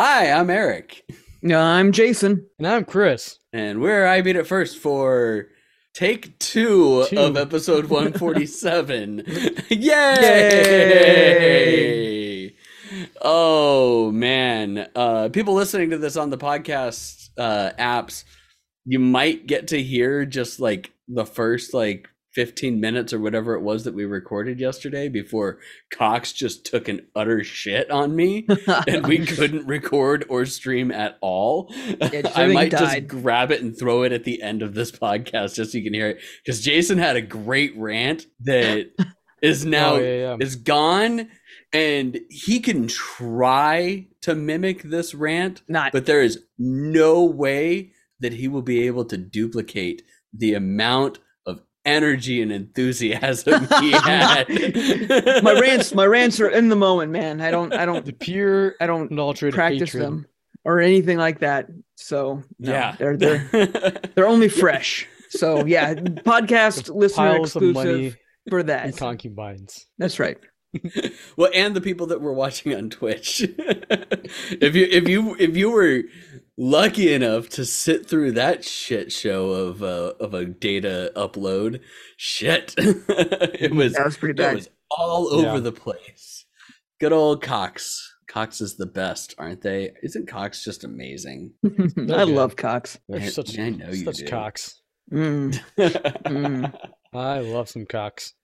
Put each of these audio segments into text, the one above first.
Hi, I'm Eric, I'm Jason. And I'm Chris. and we're I Beat It First for take two, Two. of episode 147. Yay! Oh man, uh, people listening to this on the podcast uh, apps, you might get to hear just like the first like 15 minutes or whatever it was that we recorded yesterday before Cox just took an utter shit on me. and we couldn't record or stream at all. just I might just grab it and throw it at the end of this podcast just so you can hear it. Because Jason had a great rant that is oh, now oh, yeah, yeah. is gone, and he can try to mimic this rant, Not but there is no way that he will be able to duplicate the amount of energy and enthusiasm he had. my rants. My rants are in the moment, man. I don't. I don't. the pure I don't unadulterated practice hatred. them or anything like that. So no, yeah, they're they're they're only fresh. So yeah, podcast listener Piles of money exclusive for that. and concubines. That's right. well, and the people that were watching on Twitch. if you if you if you were lucky enough to sit through that shit show of uh, of a data upload, shit, it was That was pretty bad. it was all over Yeah. the place. Good old Cox. Cox is the best, aren't they? Isn't Cox just amazing? I good. love Cox. They're such, I know you such do. cocks. Mm. Mm. I love some cocks.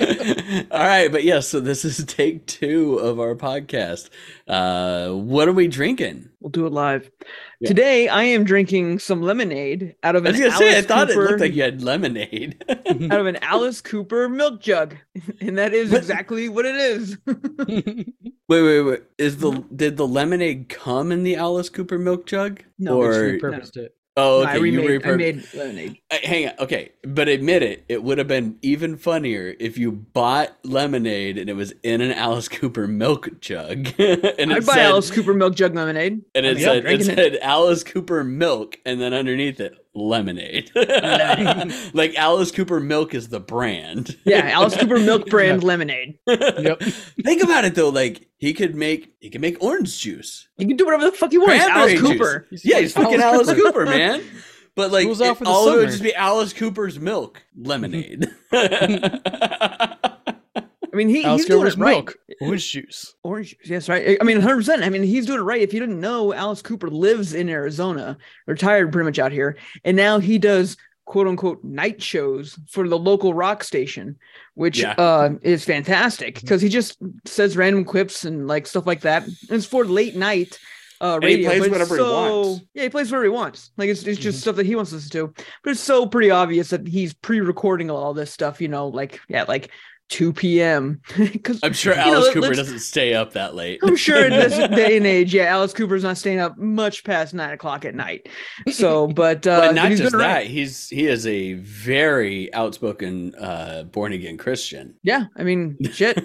All right, but yes, so this is take two of our podcast. Uh, what are we drinking? We'll do it live. Yeah. Today I am drinking some lemonade out of I an was gonna say, I Alice thought Cooper, it looked like you had lemonade. out of an Alice Cooper milk jug, and that is exactly what it is. wait, wait, wait. Is the did the lemonade come in the Alice Cooper milk jug? No, it's or Repurposed it. Oh, I okay, you remade, I repurposed. made lemonade. Uh, hang on, okay, but admit it, it would have been even funnier if you bought lemonade and it was in an Alice Cooper milk jug, and I'd it buy said, Alice Cooper milk jug lemonade. and it said it said Alice Cooper milk, and then underneath it lemonade. like Alice Cooper milk is the brand. Yeah, Alice Cooper milk brand lemonade. Yep. Think about it though, like he could make he could make orange juice. You can do whatever the fuck you want. It's Alice juice. Cooper. He's Yeah, he's fucking Alice Alice Cooper, man. But like, Schools out it, for the all it would just be Alice Cooper's milk lemonade. I mean, he, Alice he's doing Cooper's it right. milk. Orange juice. Orange juice. Yes, right. I mean, 100%. I mean, he's doing it right. If you didn't know, Alice Cooper lives in Arizona, retired pretty much out here. And now he does quote unquote night shows for the local rock station, which Yeah. uh, is fantastic because he just says random quips and like stuff like that. And it's for late night. Uh, And he plays whatever he wants. Yeah, he plays whatever he wants. Like it's, it's just Mhm. stuff that he wants to listen to. But it's so pretty obvious that he's pre-recording all this stuff. You know, like yeah, like 2 p.m. Because I'm sure You know, Alice Cooper doesn't stay up that late. I'm sure in this day and age, yeah, Alice Cooper's not staying up much past nine o'clock at night. So, but uh, but not he's just that, he's he is a very outspoken uh, born again Christian. Yeah, I mean, shit,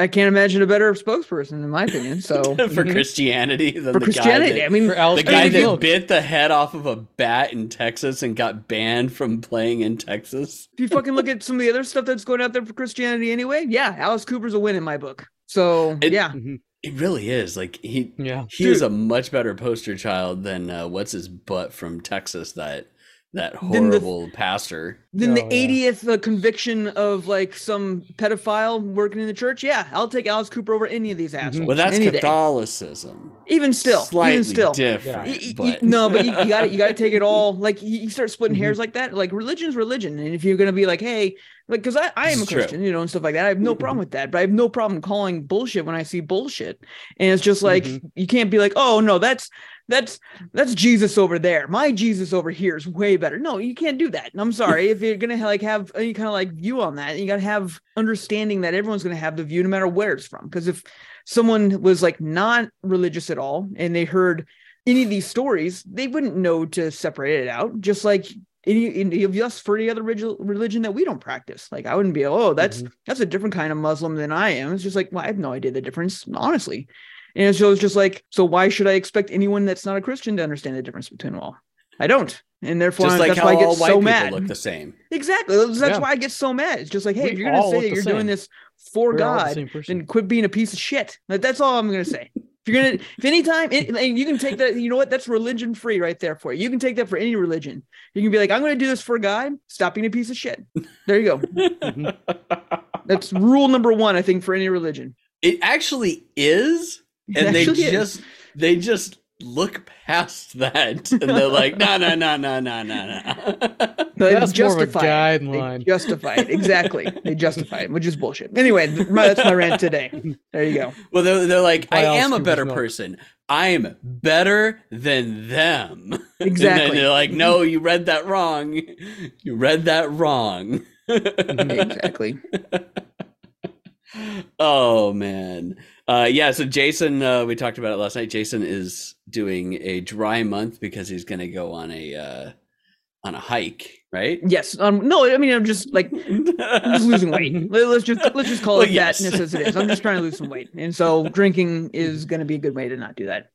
I can't imagine a better spokesperson in my opinion. So for Christianity than for the Christianity, guy I mean, For the I guy that you- milk. bit the head off of a bat in Texas and got banned from playing in Texas. if you fucking look at some of the other stuff that's going out there for Christianity anyway, yeah, Alice Cooper's a win in my book. So It- yeah, Mhm. It really is like he Yeah. he is a much better poster child than uh, what's his butt from Texas that that Then the- horrible pastor. then the Oh, yeah. 80th uh, conviction of like some pedophile working in the church, yeah, I'll take Alice Cooper over any of these assholes. Well, that's any day. Catholicism. Even still, Slightly even still. different. Y- y- but no, but you, you got to you got to take it all. Like you, you start splitting Mhm. hairs like that. Like religion's religion, and if you're gonna be like, hey, like, because I, I am a It's true. Christian, you know, and stuff like that. I have no problem with that, but I have no problem calling bullshit when I see bullshit. And it's just like Mhm. you can't be like, oh no, that's that's that's Jesus over there. My Jesus over here is way better. No, you can't do that. And I'm sorry if you're gonna like have uh, any kind of like view on that. You gotta have understanding that everyone's gonna have the view no matter where it's from. Because if someone was like not religious at all and they heard any of these stories, they wouldn't know to separate it out. Just like any, any of us for any other religion that we don't practice. Like I wouldn't be, oh, that's mm-hmm. that's a different kind of Muslim than I am. It's just like, well, I have no idea the difference, honestly. And so it's just like, so why should I expect anyone that's not a Christian to understand the difference between them all? I don't, and therefore just like that's how why I all get white so people mad. look the same. Exactly. That's that's Yeah. why I get so mad. It's just like, hey, We if you're gonna say that you're doing this for We're all the God, same person. then quit being a piece of shit. Like, that's all I'm gonna say. If you're gonna, if anytime, and and you can take that. You know what? That's religion free right there for you. You can take that for any religion. You can be like, I'm going to do this for God. Stop being a piece of shit. There you go. That's rule number one, I think, for any religion. It actually is, and It they actually is. just they just look past that, and they're like, no, no, no, no, no, no, no. They That's more of a justify it. They guideline. justify it exactly. They justify it, which is bullshit. Anyway, my- that's my rant today. There you go. well, they're, they're like, I Why else am a better person. I'm better than them. Exactly. then they're like, no, you read that wrong. You read that wrong. Exactly. Oh man uh yeah so jason uh we talked about it last night jason is doing a dry month because he's gonna go on a uh on a hike right Yes. Um. No. I mean, I'm just like I'm just losing weight. Let- Let's just let's just call Well, it yes. fatness as it is. I'm just trying to lose some weight, and so drinking is going to be a good way to not do that.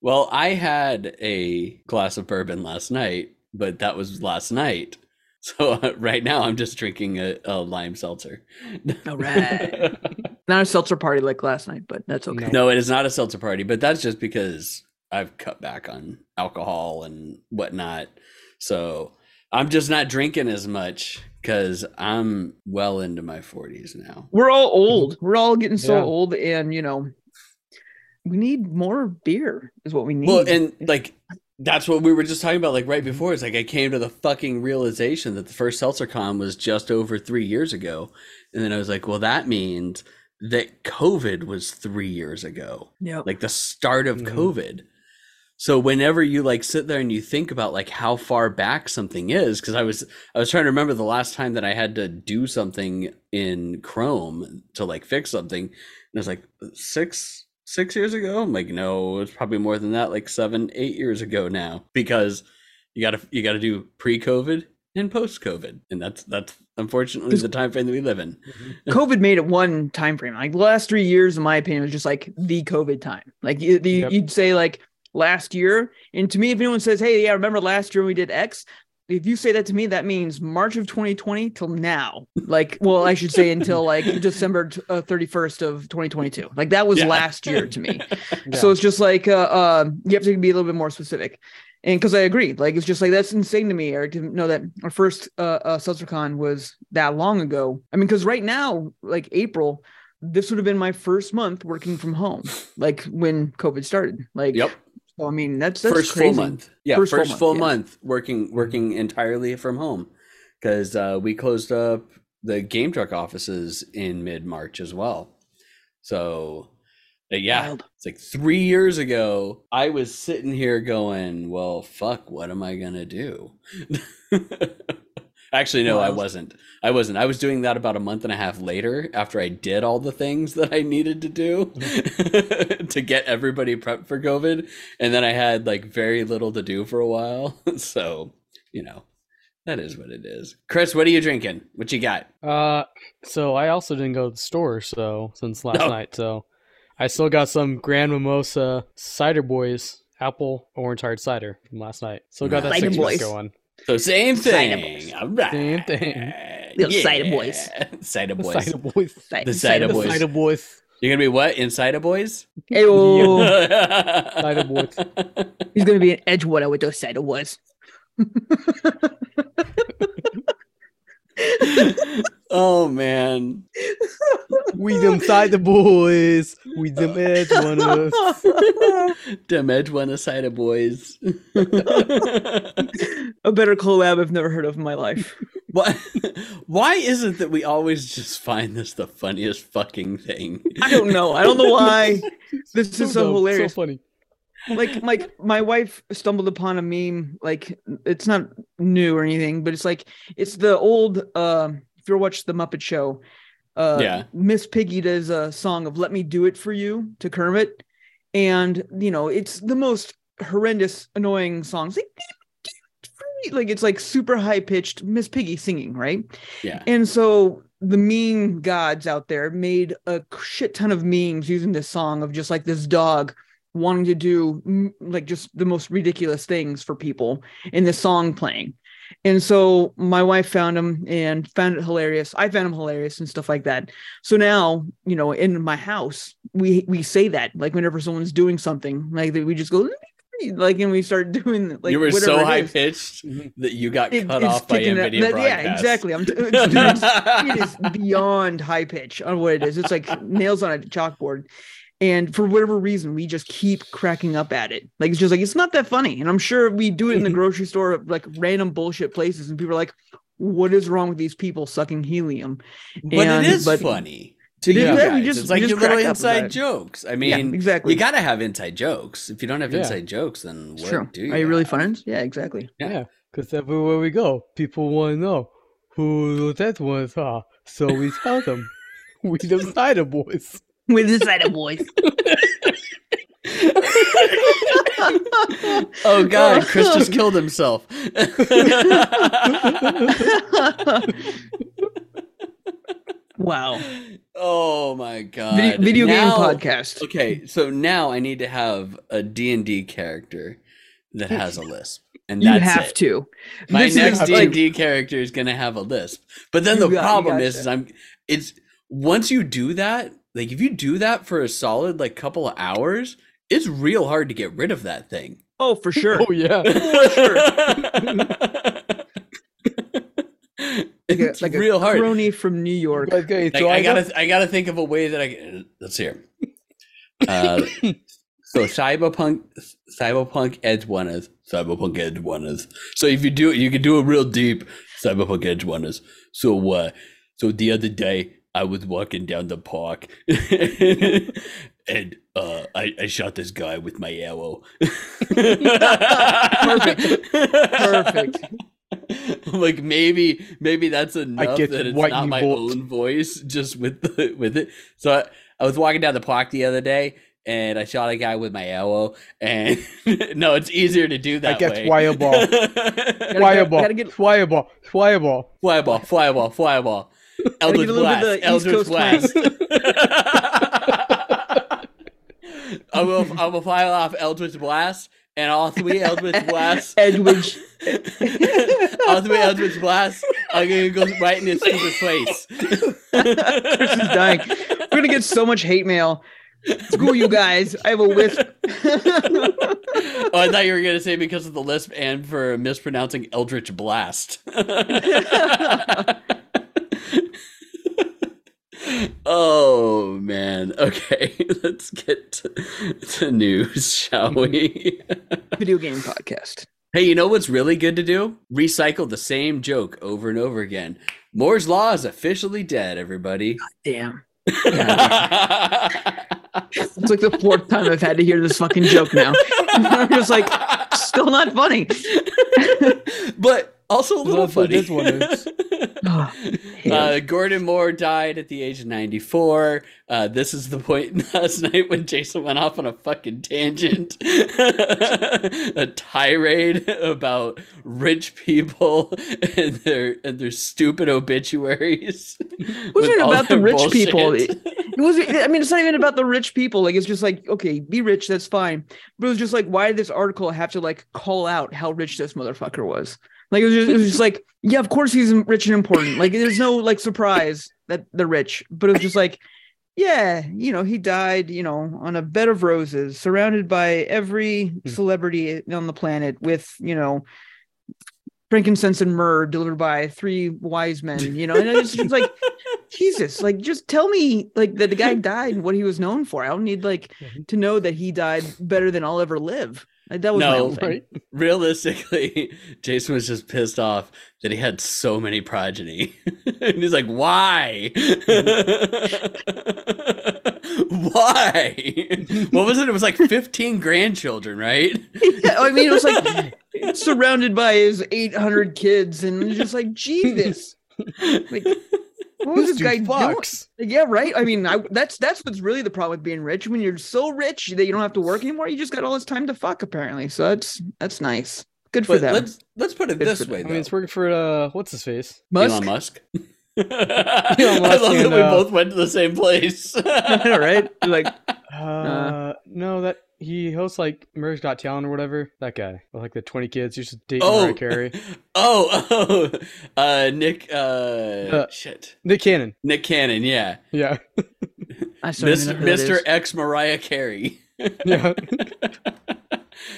well i had a glass of bourbon last night but that was last night so uh, right now i'm just drinking a, a lime seltzer All right. Not a seltzer party like last night, but that's okay. no it is not a seltzer party but that's just because i've cut back on alcohol and whatnot so i'm just not drinking as much because i'm well into my 40s now We're all old. We're all getting so Yeah. old, and you know, we need more beer. Is what we need. well and like that's what we were just talking about like right before it's like i came to the fucking realization that the first seltzer con was just over three years ago and then i was like well that means that covid was three years ago yeah. like the start of Mhm. COVID. So whenever you like sit there and you think about like how far back something is, because I was I was trying to remember the last time that I had to do something in Chrome to like fix something, and it was like six six years ago. I'm like, no, it's probably more than that, like seven eight years ago now, because you gotta you gotta do pre-COVID and post-COVID, and that's that's unfortunately the time frame that we live in. Mm-hmm. COVID made it one time frame. Like the last three years, in my opinion, was just like the COVID time. Like you, the, Yep. you'd say like last year, and to me, if anyone says, "Hey, yeah, remember last year when we did X," if you say that to me, that means March of 2020 till now. Like, well, I should say until like December t- uh, 31st of 2022. Like that was Yeah. last year to me. Yeah. So it's just like uh, uh, you have to be a little bit more specific. And because I agree, like it's just like that's insane to me, Eric, to know that our first uh, uh SeltzerCon was that long ago. I mean, because right now, like April, this would have been my first month working from home, like when COVID started. Like, Yep. So I mean, that's that's first crazy. full month. Yeah, First first, full full, month, yeah. month working working entirely from home because uh, we closed up the game truck offices in mid March as well. So uh, yeah, Wild. it's like three years ago. I was sitting here going, "Well, fuck, what am I gonna do?" Actually, no, I wasn't. I wasn't. I was doing that about a month and a half later after I did all the things that I needed to do to get everybody prepped for COVID. And then I had like very little to do for a while. so, you know, that is what it is. Chris, what are you drinking? What you got? Uh, so I also didn't go to the store so since last No. night. So I still got some Grand Mimosa Cider Boys apple orange hard cider from last night. Still got that Cider six Boys. going. So same thing. boys. All right. Same thing. Little cider boys. Cider boys. The boys. cider boys. Ci- The cider The boys. cider boys. You're gonna be what? Inside boys? Ayo. Cider boys. He's gonna be an Edgewater with those cider boys. oh man. We them the boys. We them edge runners. Dem edge one of cider boys. a better collab I've never heard of in my life. Why why is it that we always just find this the funniest fucking thing? I don't know. I don't know why. This is so dumb, hilarious. So funny. like like my wife stumbled upon a meme like it's not new or anything but it's like it's the old uh if you ever watched the muppet show uh Yeah. miss piggy does a song of let me do it for you to kermit and you know it's the most horrendous annoying songs like like it's like super high pitched miss piggy singing right Yeah. and so the meme gods out there made a shit ton of memes using this song of just like this dog wanting to do like just the most ridiculous things for people in this song playing. And so my wife found him and found it hilarious. I found him hilarious and stuff like that. So now, you know, in my house, we we say that like whenever someone's doing something, like that we just go like and we start doing like you were so high pitched that you got It- cut off by NVIDIA that- Yeah, exactly. I'm t- it's- it is beyond high pitch on what it is. It's like nails on a chalkboard. And for whatever reason, we just keep cracking up at it. Like it's just like it's not that funny. And I'm sure we do it in the grocery store, like random bullshit places, and people are like, "What is wrong with these people sucking helium?" But And- it is but- funny. To It you yeah, we guys. just- it's like just your little crack up about inside jokes. I yeah, mean, exactly. you gotta have inside jokes. If you don't have Yeah. inside jokes, then what It's true. do you? Are you really have? friends? Yeah, exactly. Yeah. Yeah, because everywhere we go, people want to know who that was. Are. So we tell them. we the Snyder boys. With the side of boys. Oh God, Chris just killed himself. wow. oh my God. Video, video Now- game podcast. Okay, so now I need to have a D and D character that has a lisp, and You that's have it. to. My This next D and D character is gonna have a lisp, but then You the got- problem is, is I'm it's once you do that, like if you do that for a solid like couple of hours, it's real hard to get rid of that thing. oh for sure. Oh yeah. Like a, it's like a real hard. crony from New York. Okay, Like, so I I got gotta, I gotta think of a way that I can. Let's hear. Uh, so cyberpunk, cyberpunk edge one is cyberpunk edge one is. So if you do it, you can do a real deep cyberpunk edge one is. So uh, so the other day I was walking down the park, and uh, I I shot this guy with my arrow. Perfect. Perfect. like maybe maybe that's enough get that it's not my want. own voice just with the, with it so I, I was walking down the park the other day and I shot a guy with my arrow and no it's easier to do that I get way fireball. Fireball, get- fireball, fireball. fireball fireball fireball Eldritch get a bit of blast Eldritch blast I will I will file off Eldritch blast and all three Eldritch blasts Edwidge. all three Eldritch blasts are gonna go right in his stupid face. Chris is dying. We're gonna get so much hate mail. Screw you guys. I have a wisp. oh, I thought you were gonna say because of the lisp and for mispronouncing Eldritch Blast. oh man. Okay, let's get to, to news, shall mm-hmm. we? Video game podcast. hey, you know what's really good to do? Recycle the same joke over and over again. Moore's law is officially dead, everybody. Damn. It's like the fourth time I've had to hear this fucking joke now. I'm just like, still not funny. but also a little That's what funny. this one is. Oh, Uh, Gordon Moore died at the age of 94. Uh, this is the point last night when Jason went off on a fucking tangent, a tirade about rich people and their and their stupid obituaries. wasn't about the their rich people. It, it wasn't. I mean, it's not even about the rich people. Like, it's just like, okay, be rich, that's fine. But it was just like, why did this article have to like call out how rich this motherfucker was? Like, it was just, it was just like, yeah, of course he's rich and important. Like, there's no like surprise that they're rich, but it was just like, yeah, you know, he died, you know, on a bed of roses, surrounded by every hmm. celebrity on the planet with, you know, frankincense and myrrh delivered by three wise men, you know, and it's just like, Jesus, like just tell me like that the guy died and what he was known for. I don't need like to know that he died better than I'll ever live. Like, that was No. Right? Realistically, Jason was just pissed off that he had so many progeny. and he's like, why? why? What was it? It was like 15 grandchildren, right? Yeah, I mean, it was like surrounded by his 800 kids, and just like Jesus. Like, what was this Dude guy doing? fucks. Like, yeah, right. I mean, I, that's that's what's really the problem with being rich. When you're so rich that you don't have to work anymore, you just got all this time to fuck. Apparently, so that's that's nice. Good for But them. let's let's put it Good this for way, I mean, it's working for uh, what's his face? Musk, Elon Musk. I Musk love that we uh, both went to the same place. right? Like, Uh, no, that he hosts like America's Got Talent or whatever. That guy with like the twenty kids used to date Oh, Mariah Carey. oh, oh, uh, Nick, uh, Uh, shit, Nick Cannon. Nick Cannon, yeah, Yeah, I still Mr. even know who Mr. X Mariah Carey. yeah.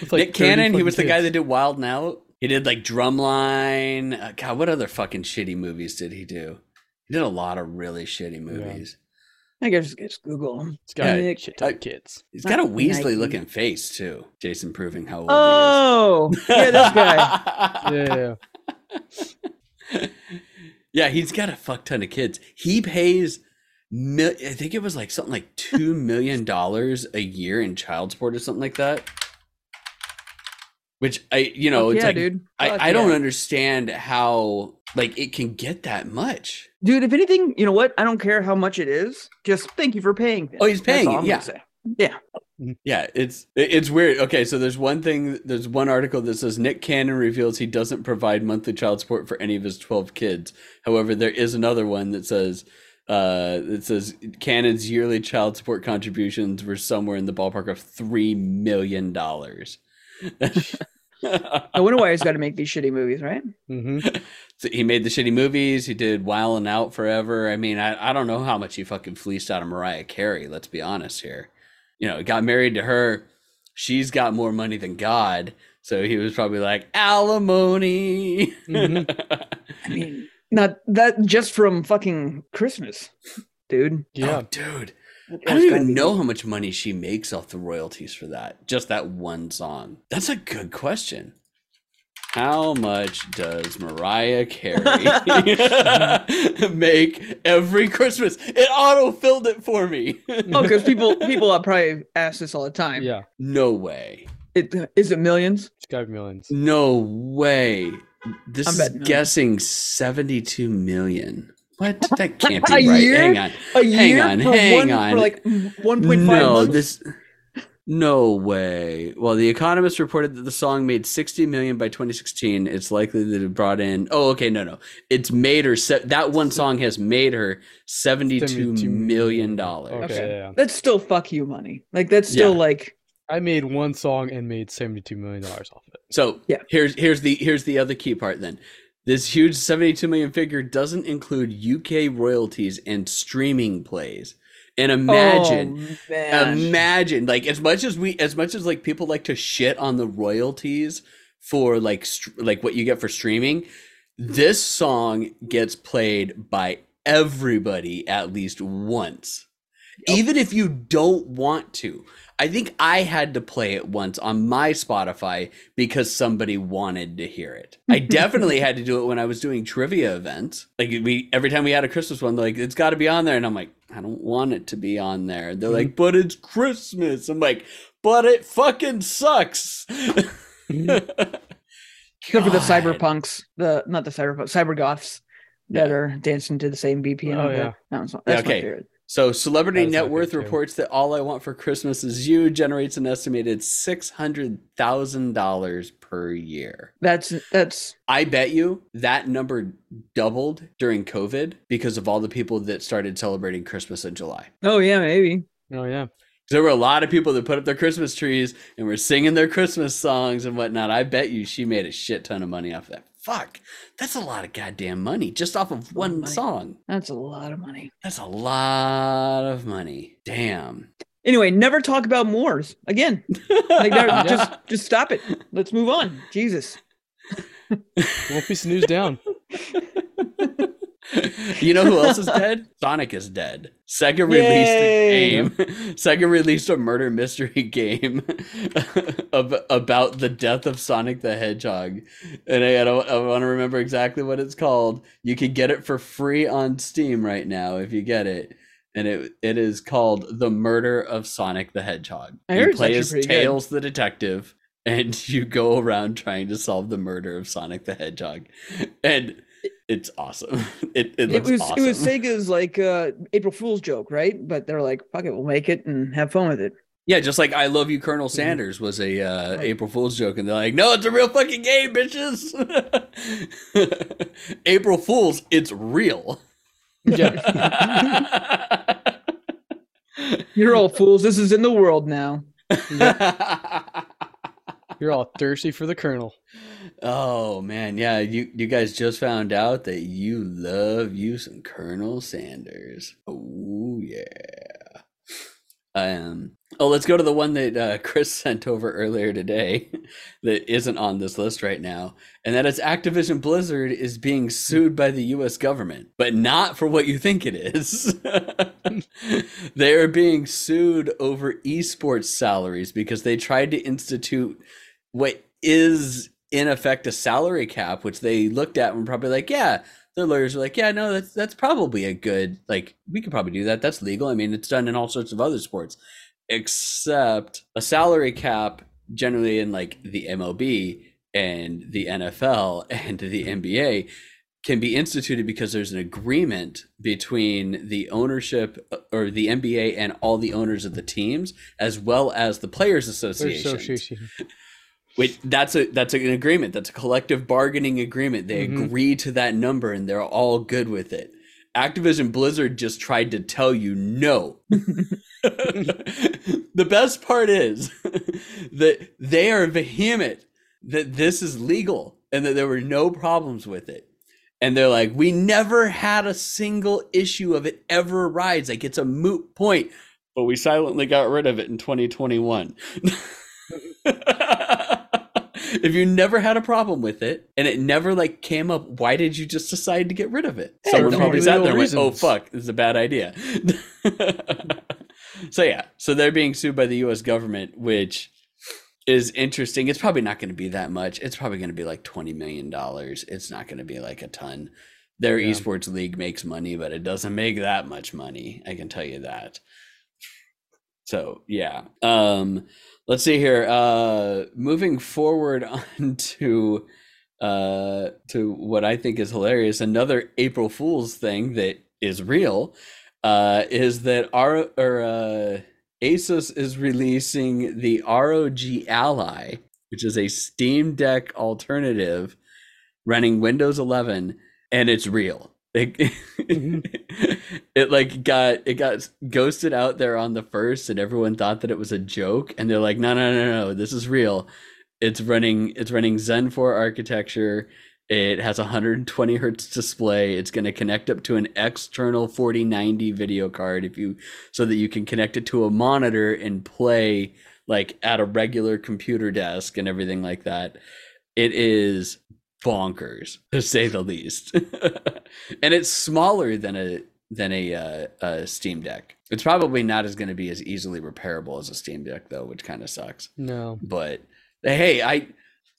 With, like, Nick Cannon, he was the guy that did Wild 'N Out. He did like Drumline. Uh, God, what other fucking shitty movies did he do? He did a lot of really shitty movies. I guess just Google him. It's got Yeah, a shit ton of kids. He's got a Not Nike. Weasley looking face too. Jason proving how old Oh, he is. Oh! yeah, this guy. Yeah, yeah, yeah. yeah, he's got a fuck ton of kids. He pays, mil- I think it was like something like two million dollars a year in child support or something like that. Which I, you know, Fuck it's yeah, like dude. Fuck I, I don't yeah. understand how like it can get that much. Dude, if anything, you know what? I don't care how much it is. Just thank you for paying. Oh, he's paying yeah. Yeah. Yeah, it's it's weird. Okay, so there's one thing. There's one article that says Nick Cannon reveals he doesn't provide monthly child support for any of his 12 kids. However, there is another one that says uh that says Cannon's yearly child support contributions were somewhere in the ballpark of three million dollars. I wonder why he's got to make these shitty movies, right? hmm So he made the shitty movies. He did Wild 'N Out forever. I mean, I, I don't know how much he fucking fleeced out of Mariah Carey. Let's be honest here. You know, got married to her. She's got more money than God. So he was probably like alimony. Mhm. I mean, not that just from fucking Christmas, dude. Yeah. Oh, dude. That I don't even know how much money she makes off the royalties for that. Just that one song. That's a good question. How much does Mariah Carey make every Christmas? It auto filled it for me. Oh, because people people probably ask this all the time. Yeah. no way. It, is it millions? It's got millions. No way. This I'm is guessing 72 million. What? That can't be right. year? Hang on. A year on, for hang one on. for like one point five no, months. this no way. Well, the Economist reported that the song made 60 million by 2016. It's likely that it brought in. Oh, okay, no, no. It's made her. Se- that one song has made her 72 72 million dollars. Okay, Okay. yeah, yeah. That's still fuck you money. Like that's still Yeah. like I made one song and made seventy-two million dollars off of it. So Yeah. here's here's the here's the other key part. Then this huge 72 million figure doesn't include UK royalties and streaming plays. And imagine. Oh, imagine like as much as we as much as like people like to shit on the royalties for like str- like what you get for streaming this song gets played by everybody at least once even if you don't want to i think i had to play it once on my spotify because somebody wanted to hear it i definitely had to do it when i was doing trivia events like we every time we had a christmas one they're like it's got to be on there and i'm like i don't want it to be on there they're like mm. but it's christmas i'm like but it fucking sucks mm. Except for the God. cyberpunks, the not the cyberpunk, cyber goths that Yeah. are dancing to the same BPM. Oh, yeah. That. That was, that's okay. my favorite. So, Celebrity That is my Net Worth reports that All I Want for Christmas Is You generates an estimated $600,000 per year. That's that's I bet you that number doubled during COVID because of all the people that started celebrating Christmas in July. oh yeah maybe. Oh yeah. There were a lot of people that put up their Christmas trees and were singing their Christmas songs and whatnot. I bet you she made a shit ton of money off that. Fuck, that's a lot of goddamn money just off of one money. song. That's a lot of money. That's a lot of money. Damn. Anyway, never talk about Moore's again. Like never- Yeah. just just stop it. Let's move on. Jesus. One piece of news down. you know who else is dead? Sonic is dead. Sega released Yay. a game. Sega released a murder mystery game of, about the death of Sonic the Hedgehog, and I, I don't. I want to remember exactly what it's called. You can get it for free on Steam right now if you get it. And it it is called The Murder of Sonic the Hedgehog. I you play as pretty good. Tails the detective, and you go around trying to solve the murder of Sonic the Hedgehog. And it's awesome. It it, It was awesome. it was Sega's like uh April Fool's joke, right? But they're like, fuck it, we'll make it and have fun with it. Yeah, just like I love you, Colonel Sanders was a uh, April Fool's joke, and they're like, "No, it's a real fucking game, bitches." April Fools, it's real. Yeah. You're all fools. This is in the world now. You're all thirsty for the Colonel. Oh man, yeah, you you guys just found out that you love you some Colonel Sanders. Oh yeah. Um. Oh, let's go to the one that uh, Chris sent over earlier today, that isn't on this list right now, and that is Activision Blizzard is being sued by the U.S. government, but not for what you think it is. they are being sued over esports salaries because they tried to institute what is in effect a salary cap, which they looked at and were probably like, yeah, their lawyers were like, yeah, no, that's that's probably a good like we could probably do that. That's legal. I mean, it's done in all sorts of other sports, except a salary cap generally in like the MLB and the NFL and the NBA can be instituted because there's an agreement between the ownership uh, or the NBA and all the owners of the teams as well as the players association. Association. Wait, that's a that's an agreement. That's a collective bargaining agreement. They Mhm. agree to that number and they're all good with it. Activision Blizzard just tried to tell you no. the best part is that they are vehement that this is legal and that there were no problems with it. And they're like, we never had a single issue of it ever arise. Like it's a moot point, but we silently got rid of it in 2021. if you never had a problem with it and it never like came up, why did you just decide to get rid of it? Hey, Someone probably sat there went, "Oh fuck, this is a bad idea." so yeah, so they're being sued by the U.S. government, which is interesting. It's probably not going to be that much. It's probably going to be like twenty million dollars. It's not going to be like a ton. Their Yeah. esports league makes money, but it doesn't make that much money. I can tell you that. So yeah. Um, let's see here. Uh, moving forward on to uh to what I think is hilarious. Another April Fool's thing that is real uh is that our or uh Asus is releasing the ROG Ally, which is a Steam Deck alternative running Windows 11 and it's real. It, mm-hmm. it like got it got ghosted out there on the first and everyone thought that it was a joke and they're like no no no no this is real. It's running it's running zen 4 architecture. It has a 120 hertz display. It's going to connect up to an external 4090 video card if you so that you can connect it to a monitor and play like at a regular computer desk and everything like that. It is bonkers to say the least. And it's smaller than a than a, uh, a steam deck. It's probably not as going to be as easily repairable as a steam deck though which kind of sucks. No. but hey i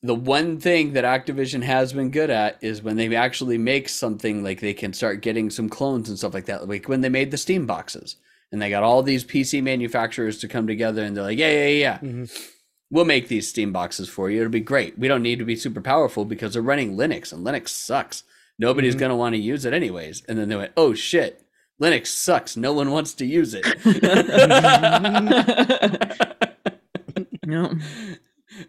the one thing that activision has been good at is when they actually make something like they can start getting some clones and stuff like that like when they made the steam boxes. And they got all these pc manufacturers to come together and they're like yeah yeah yeah Mhm. We'll make these steam boxes for you it'll be great we don't need to be super powerful because they're running linux and linux sucks nobody's Mhm. going to want to use it anyways and then they went oh shit linux sucks no one wants to use it no.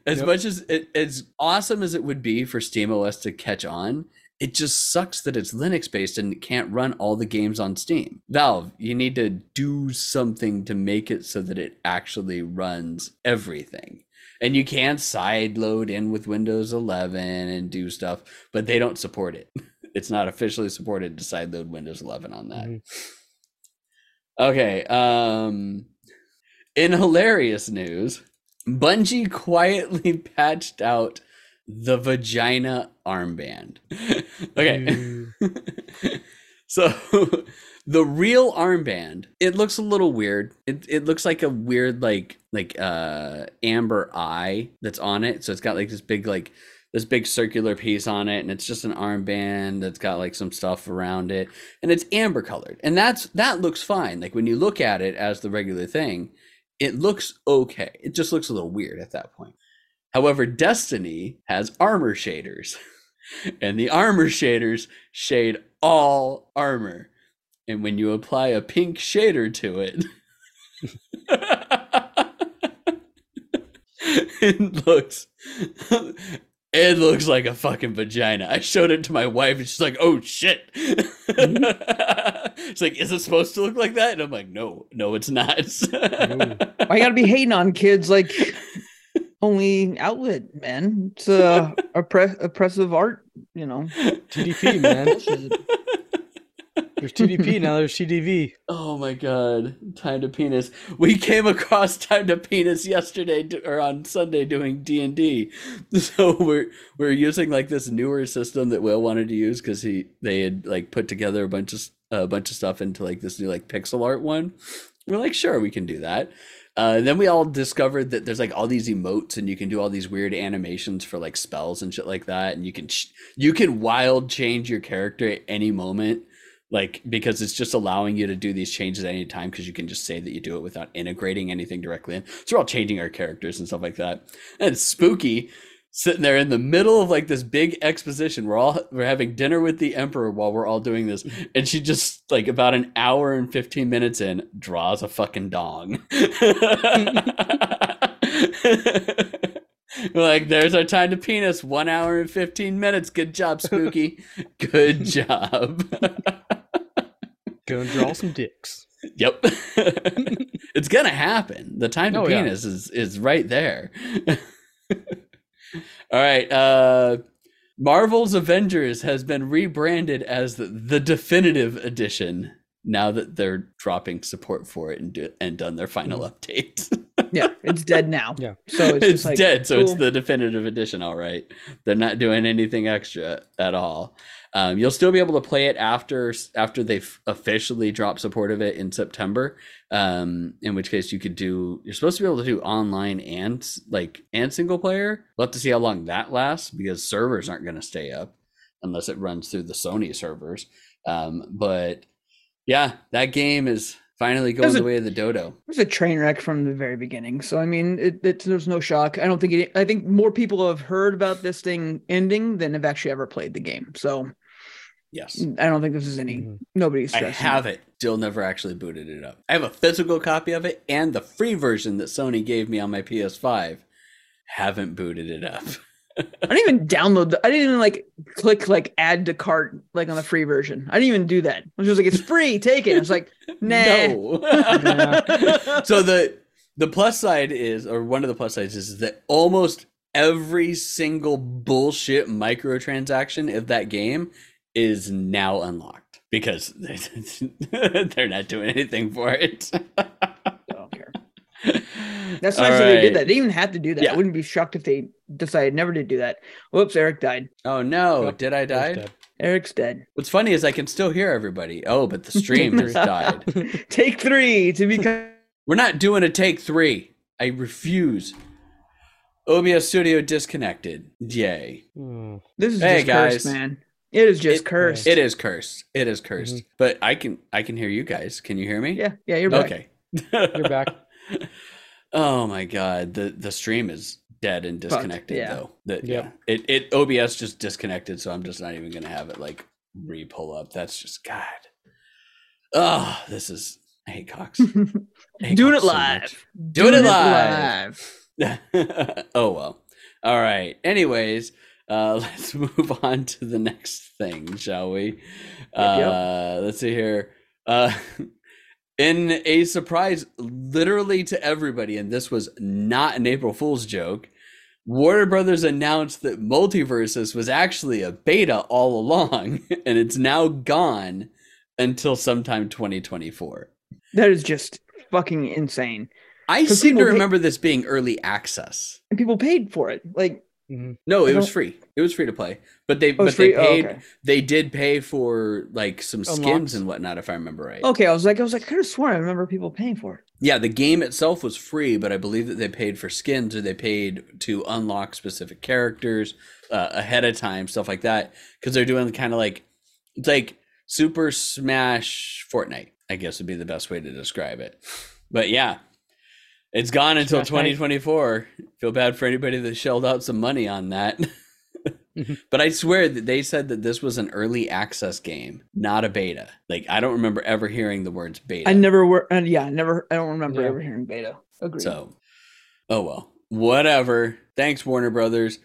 as Yep. much as it, as awesome as it would be for SteamOS to catch on, it just sucks that it's Linux based and it can't run all the games on Steam. Valve, you need to do something to make it so that it actually runs everything. And you can side load in with Windows 11 and do stuff, but they don't support it. It's not officially supported to side load Windows 11 on that. Mhm. Okay. Um, in hilarious news, Bungie quietly patched out the vagina armband. okay. Ooh. so the real armband, it looks a little weird. It it looks like a weird like like uh amber eye that's on it. So it's got like this big like this big circular piece on it and it's just an armband that's got like some stuff around it and it's amber colored. And that's that looks fine. Like when you look at it as the regular thing, it looks okay. It just looks a little weird at that point. However, Destiny has armor shaders, and the armor shaders shade all armor. And when you apply a pink shader to it, it looks it looks like a fucking vagina. I showed it to my wife and she's like, "Oh shit." it's like, is it supposed to look like that? And I'm like, no, no, it's not. I gotta be hating on kids like only outlet, man? It's uh, oppre- oppressive art, you know. TDP, man. There's TDP now. There's CDV. Oh my god, time to penis. We came across time to penis yesterday or on Sunday doing D and D. So we're we're using like this newer system that Will wanted to use because he they had like put together a bunch of a bunch of stuff into like this new like pixel art one. We're like, sure, we can do that. Uh, and then we all discovered that there's like all these emotes and you can do all these weird animations for like spells and shit like that. And you can ch- you can wild change your character at any moment like because it's just allowing you to do these changes at any time because you can just say that you do it without integrating anything directly in. So we're all changing our characters and stuff like that. And it's spooky sitting there in the middle of like this big exposition. We're all we're having dinner with the emperor while we're all doing this. And she just like about an hour and 15 minutes in draws a fucking dong. Like, there's our time to penis. One hour and 15 minutes. Good job, Spooky. Good job. Gonna draw some dicks. Yep. it's gonna happen. The time to Oh, yeah. penis is is right there. All right. Uh Marvel's Avengers has been rebranded as the, the definitive edition now that they're dropping support for it and do, and done their final update. Yeah, it's dead now. Yeah. So it's, it's just like, dead, so it's the definitive edition, all right. They're not doing anything extra at all. Um, you'll still be able to play it after after they've officially dropped support of it in September. Um, in which case you could do you're supposed to be able to do online and like and single player. We'll have to see how long that lasts because servers aren't going to stay up unless it runs through the Sony servers. Um, but yeah, that game is finally going a- the way of the dodo. It was a train wreck from the very beginning. So I mean, it, it, there's no shock. I don't think it. I think more people have heard about this thing ending than have actually ever played the game. So Yes. I don't think this is any. Mhm. Nobody's I have it. Still never actually booted it up. I have a physical copy of it and the free version that Sony gave me on my PS5. Haven't booted it up. I didn't even download. The, I didn't even like click like add to cart like on the free version. I didn't even do that. I was just like, it's free, take it. I was like, nah. No. so the the plus side is, or one of the plus sides is that almost every single bullshit microtransaction of that game is now unlocked because they're not doing anything for it. I don't care. That's All nice that they did that. They didn't even have to do that. Yeah. I wouldn't be shocked if they decided never to do that. Whoops, Eric died. Oh no! Yep, Did I die? dead. Eric's dead. What's funny is I can still hear everybody. Oh, but the stream has died. Take three to become. We're not doing a take three. I refuse. OBS Studio disconnected. Yay. Hmm. This is Hey, just cursed, guys. man. It is just It- cursed. It is cursed. It is cursed. Mm-hmm. But I can I can hear you guys. Can you hear me? Yeah, yeah, you're back. Okay. You're back. Oh my god. The the stream is dead and disconnected yeah. though. That Yep. yeah. It it OBS just disconnected, so I'm just not even gonna have it like re pull up. That's just God. Oh, this is I hate Cox. I hate Doing Cox it so live. much. Doing it live. oh well. All right. Anyways, uh, let's move on to the next thing, shall we? Uh, let's see here. Uh, in a surprise, literally to everybody, and this was not an April Fool's joke. Warner Brothers announced that MultiVersus was actually a beta all along, and it's now gone until sometime 2024. That is just fucking insane. I seem to remember this being early access. And people paid for it. Like, Mhm. No, it was free. It was free to play, but they oh, but it's free. they paid. Oh, okay. They did pay for like some skins Unlocks. and whatnot, if I remember right. Okay, I was like, I was like, I could have sworn I remember people paying for it. Yeah, the game itself was free, but I believe that they paid for skins or they paid to unlock specific characters uh, ahead of time, stuff like that, because they're doing kind of like it's like Super Smash Fortnite. I guess would be the best way to describe it. But yeah, it's gone until 2024. Feel bad for anybody that shelled out some money on that. But I swear that they said that this was an early access game, not a beta. Like I don't remember ever hearing the words beta. I never were, and yeah, I never. I don't remember Yeah. ever hearing beta. Agreed. So, oh well, whatever. Thanks, Warner Brothers.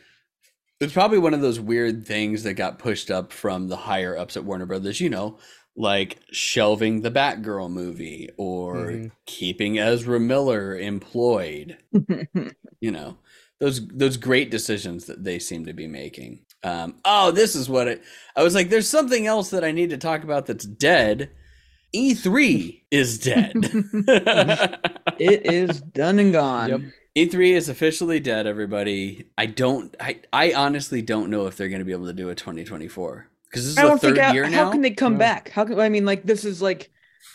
It's probably one of those weird things that got pushed up from the higher ups at Warner Brothers. You know, like shelving the Batgirl movie or Mhm. keeping Ezra Miller employed. You know, those those great decisions that they seem to be making. Um, oh, this is what it. I was like, there's something else that I need to talk about that's dead. E3 is dead. it is done and gone. Yep. E3 is officially dead, everybody. I don't I I honestly don't know if they're going to be able to do a 2024 because this is I the don't third think how, year how now. can they come Yeah. back? How can I mean like this is like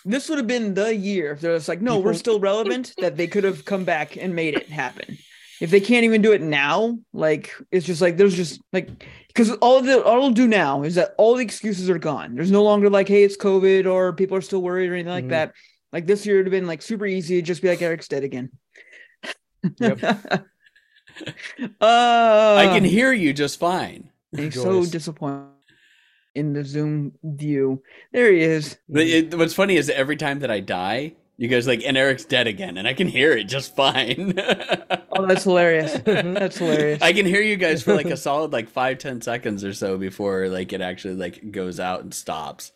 this would have been the year if they're just like, no, we're still relevant, that they could have come back and made it happen. If they can't even do it now, like it's just like there's just like because all the all it'll do now is that all the excuses are gone. There's no longer like, hey, it's COVID or people are still worried or anything like Mhm. that. Like this year would have been like super easy, to just be like Eric's dead again. Yep. uh, I can hear you just fine. He's so disappointed in the Zoom view. There he is. It, what's funny is every time that I die, you guys like, and Eric's dead again, and I can hear it just fine. Oh, that's hilarious. That's hilarious. I can hear you guys for like a solid like five ten seconds or so before like it actually like goes out and stops.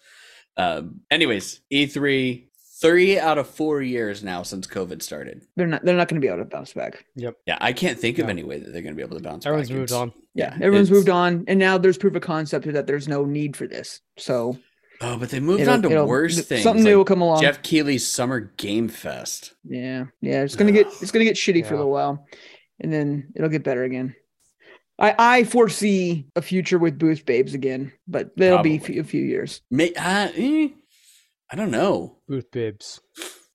Um, anyways, E3, three out of four years now since COVID started. They're not. They're not going to be able to bounce back. Yep. Yeah, I can't think of No. any way that they're going to be able to bounce Everyone's back. moved It's- on. Yeah, Yeah, everyone's moved on, and now there's proof of concept that there's no need for this. So Oh, but they moved it'll- on to it'll- worse th- things. Something new will come along. Geoff Keighley's Summer Game Fest. Yeah, yeah. It's gonna get. It's gonna get shitty for a little while, and then it'll get better again. I I foresee a future with booth babes again, but that'll be a few, a few years. May, uh, eh, I don't know. Booth babes.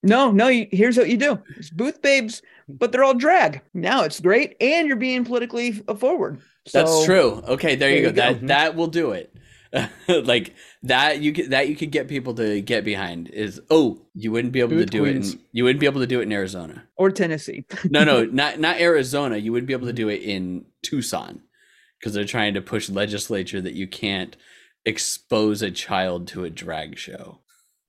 No, no. You, here's what you do: it's booth babes, but they're all drag. Now it's great, and you're being politically f- uh, forward. That's true. Okay, there, you there go. you That go. that will do it. like that you could that you could get people to get behind is oh you wouldn't be able to Booth do it in, you wouldn't be able to do it in Arizona. Or Tennessee. No, no, not not Arizona. You wouldn't be able to do mm-hmm. it in Tucson because they're trying to push legislature that you can't expose a child to a drag show.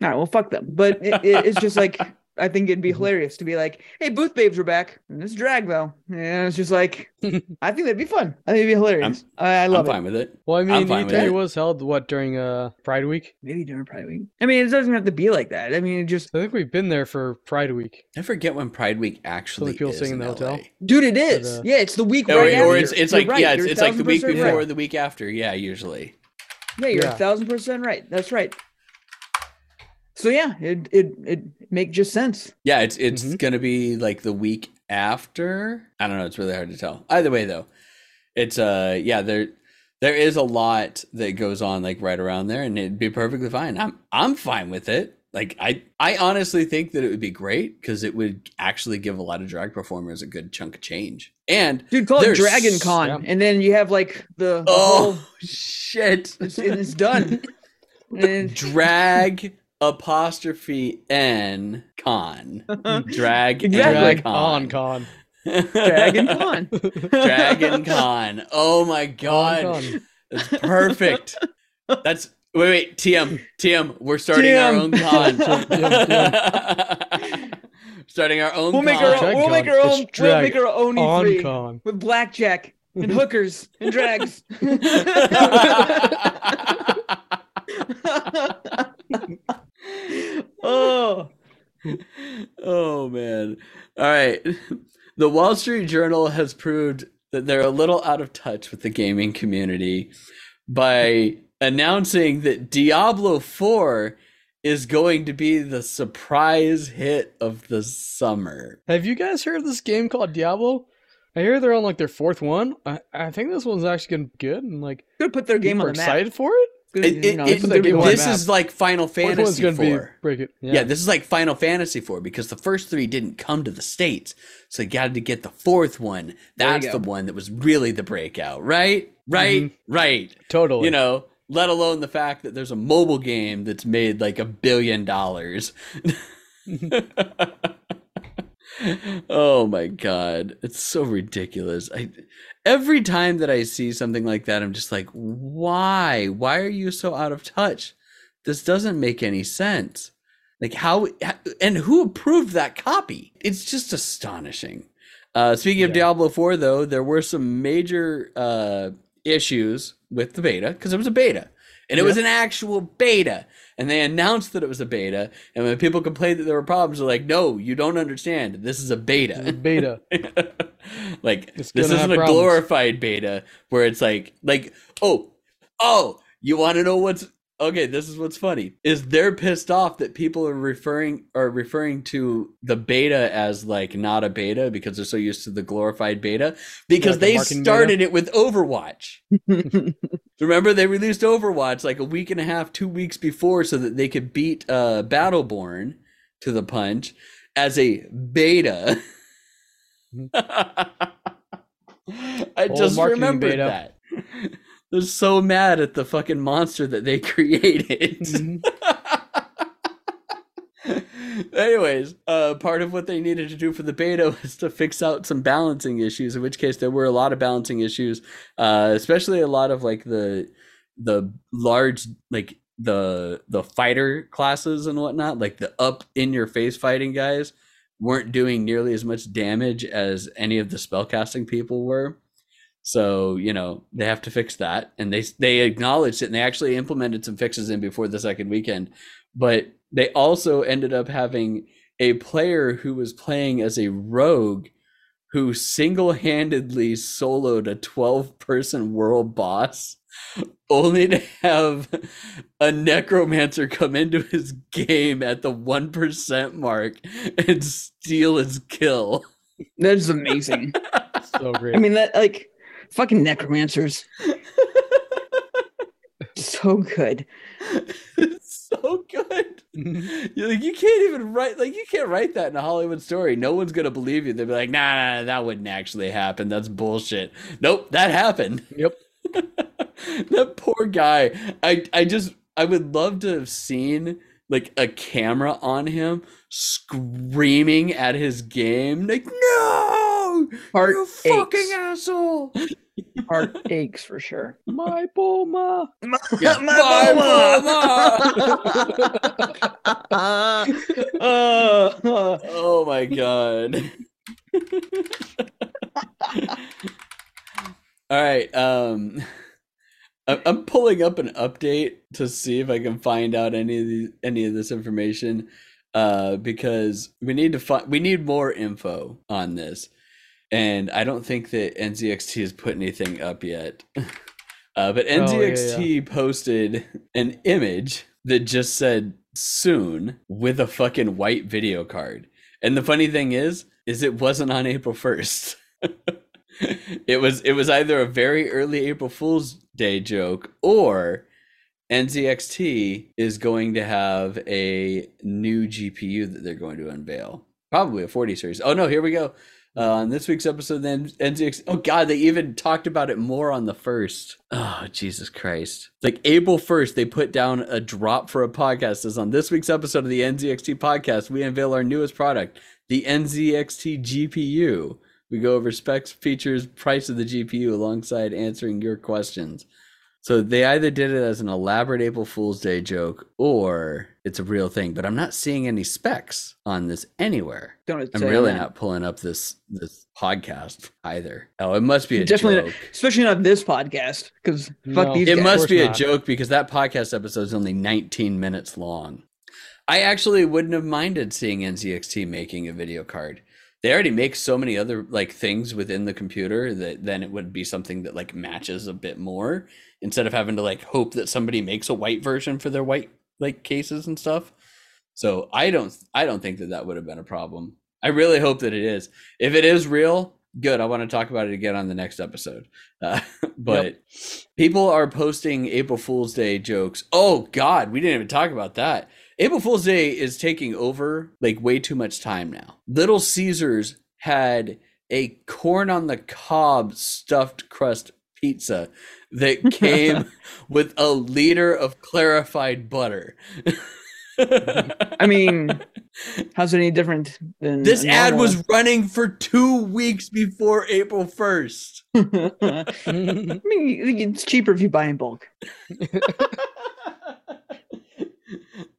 All right, well, fuck them. But it, it- it's just like I think it'd be hilarious to be like, "Hey, booth babes are back, and it's drag though." And it's just like, I think that'd be fun. I think it'd be hilarious. I, I I'm love fine it. with it. Well, I mean, fine with E3 it. was held what during uh Pride Week. Maybe during Pride Week. I mean, it doesn't have to be like that. I mean, it just, I think we've been there for Pride Week. I forget when Pride Week actually people is sing in in the hotel? LA. dude, it is. uh, yeah, it's the week Or, right after. or it's it's You're like right. yeah, it's, it's like the week before, right. the week after. Yeah, usually. Yeah, you're Yeah. a thousand percent right. That's right. So yeah, it it it make just sense. Yeah, it's it's Mhm. gonna be like the week after. I don't know. It's really hard to tell. Either way, though, it's uh yeah there there is a lot that goes on like right around there, and it'd be perfectly fine. I'm I'm fine with it. Like I I honestly think that it would be great because it would actually give a lot of drag performers a good chunk of change. And Dude, call it Dragon Con, yeah. and then you have like the, the oh whole shit, it's, it's done. and drag apostrophe n con drag Exactly. Drag con. on con. Dragon Con. Dragon Con. Oh my god. con. That's perfect. That's wait, wait, TM, TM, we're starting our own con. TM, starting our own We'll make our own. We'll make Con. our It's own. We'll make our own On E3 con. with blackjack and hookers and drags. Oh, oh man. All right. The Wall Street Journal has proved that they're a little out of touch with the gaming community by announcing that Diablo 4 is going to be the surprise hit of the summer. Have you guys heard of this game called Diablo? I hear they're on like their fourth one. I, I think this one's actually gonna be good and like could put their game on are the map. excited for it. It- you know, it- it's put their their game game on on this map. is like Final Fantasy 4. be break it. Yeah. this is like Final Fantasy 4 because the first three didn't come to the States. So you got to get the fourth one. That's the one that was really the breakout, right? Right? Mm-hmm. Right. totally. You know, let alone the fact that there's a mobile game that's made like a billion dollars. oh my god, it's so ridiculous. I every time that I see something like that I'm just like, "Why? Why are you so out of touch? This doesn't make any sense." Like how and who approved that copy? It's just astonishing. Uh, speaking of Yeah. Diablo 4, though, there were some major uh, issues with the beta because it was a beta. And it was an actual beta. And they announced that it was a beta. And when people complained that there were problems, they're like, "No, you don't understand. This is a This is beta." beta. like this isn't a problems. glorified beta where it's like, like, oh, oh, you want to know what's okay? This is what's funny is they're pissed off that people are referring are referring to the beta as like not a beta because they're so used to the glorified beta because Like they started it with Overwatch. Remember, they released Overwatch like a week and a half, two weeks before, so that they could beat uh, Battleborn to the punch as a beta. I Old just remembered beta. that. They're so mad at the fucking monster that they created. Mhm. Anyways, uh, part of what they needed to do for the beta was to fix out some balancing issues. In which case, there were a lot of balancing issues, uh, especially a lot of like the the large like the the fighter classes and whatnot, like the up in your face fighting guys, weren't doing nearly as much damage as any of the spellcasting people were. So you know they have to fix that, and they they acknowledged it, and they actually implemented some fixes in before the second weekend. But they also ended up having a player who was playing as a rogue, who single-handedly soloed a twelve-person world boss, only to have a necromancer come into his game at the one percent mark and steal his kill. that is amazing. so great. I mean, that like fucking necromancers. so good. it's so good. Mm-hmm. You're like, you can't even write like you can't write that in a Hollywood story. No one's gonna believe you. They'll be like, nah, nah, nah, that wouldn't actually happen. That's bullshit. Nope, that happened. Yep. that poor guy. I I just I would love to have seen like a camera on him screaming at his game, like, no, Heart you fucking aches. asshole. Heart aches for sure. My Bulma. Yeah, My my Uh, uh, Oh my god. All right, um I- I'm pulling up an update to see if I can find out any of the any of this information uh because we need to find we need more info on this. And I don't think that NZXT has put anything up yet. Uh, but Oh, yeah, NZXT posted an image that just said soon with a fucking white video card. And the funny thing is, is it wasn't on April 1st. it was it was either a very early April Fool's Day joke or NZXT is going to have a new GPU that they're going to unveil. Probably a 40 series. Oh no, here we go. Uh, on this week's episode, then NZX. Oh God, they even talked about it more on the first. Oh Jesus Christ! Like April first, they put down a drop for a podcast. As on this week's episode of the NZXT podcast, we unveil our newest product, the NZXT GPU. We go over specs, features, price of the GPU, alongside answering your questions. So they either did it as an elaborate April Fool's Day joke or it's a real thing, but I'm not seeing any specs on this anywhere. don't I'm really that. not pulling up this this podcast either. Oh, it must be a Definitely joke. especially not this podcast because fuck No. these It guys. must course be a joke because that podcast episode is only 19 minutes long. I actually wouldn't have minded seeing NZXT making a video card. They already make so many other like things within the computer that then it would be something that like matches a bit more instead of having to like hope that somebody makes a white version for their white like cases and stuff. So I don't I don't think that that would have been a problem. I really hope that it is. If it is real, good. I want to talk about it again on the next episode. Uh, but people are posting April Fool's Day jokes. Oh God, we didn't even talk about that. April Fool's Day is taking over like way too much time now. Little Caesars had a corn on the cob stuffed crust pizza that came with a liter of clarified butter. I mean, how's it any different than this ad was running for two weeks before April 1st. I mean, it's cheaper if you buy in bulk.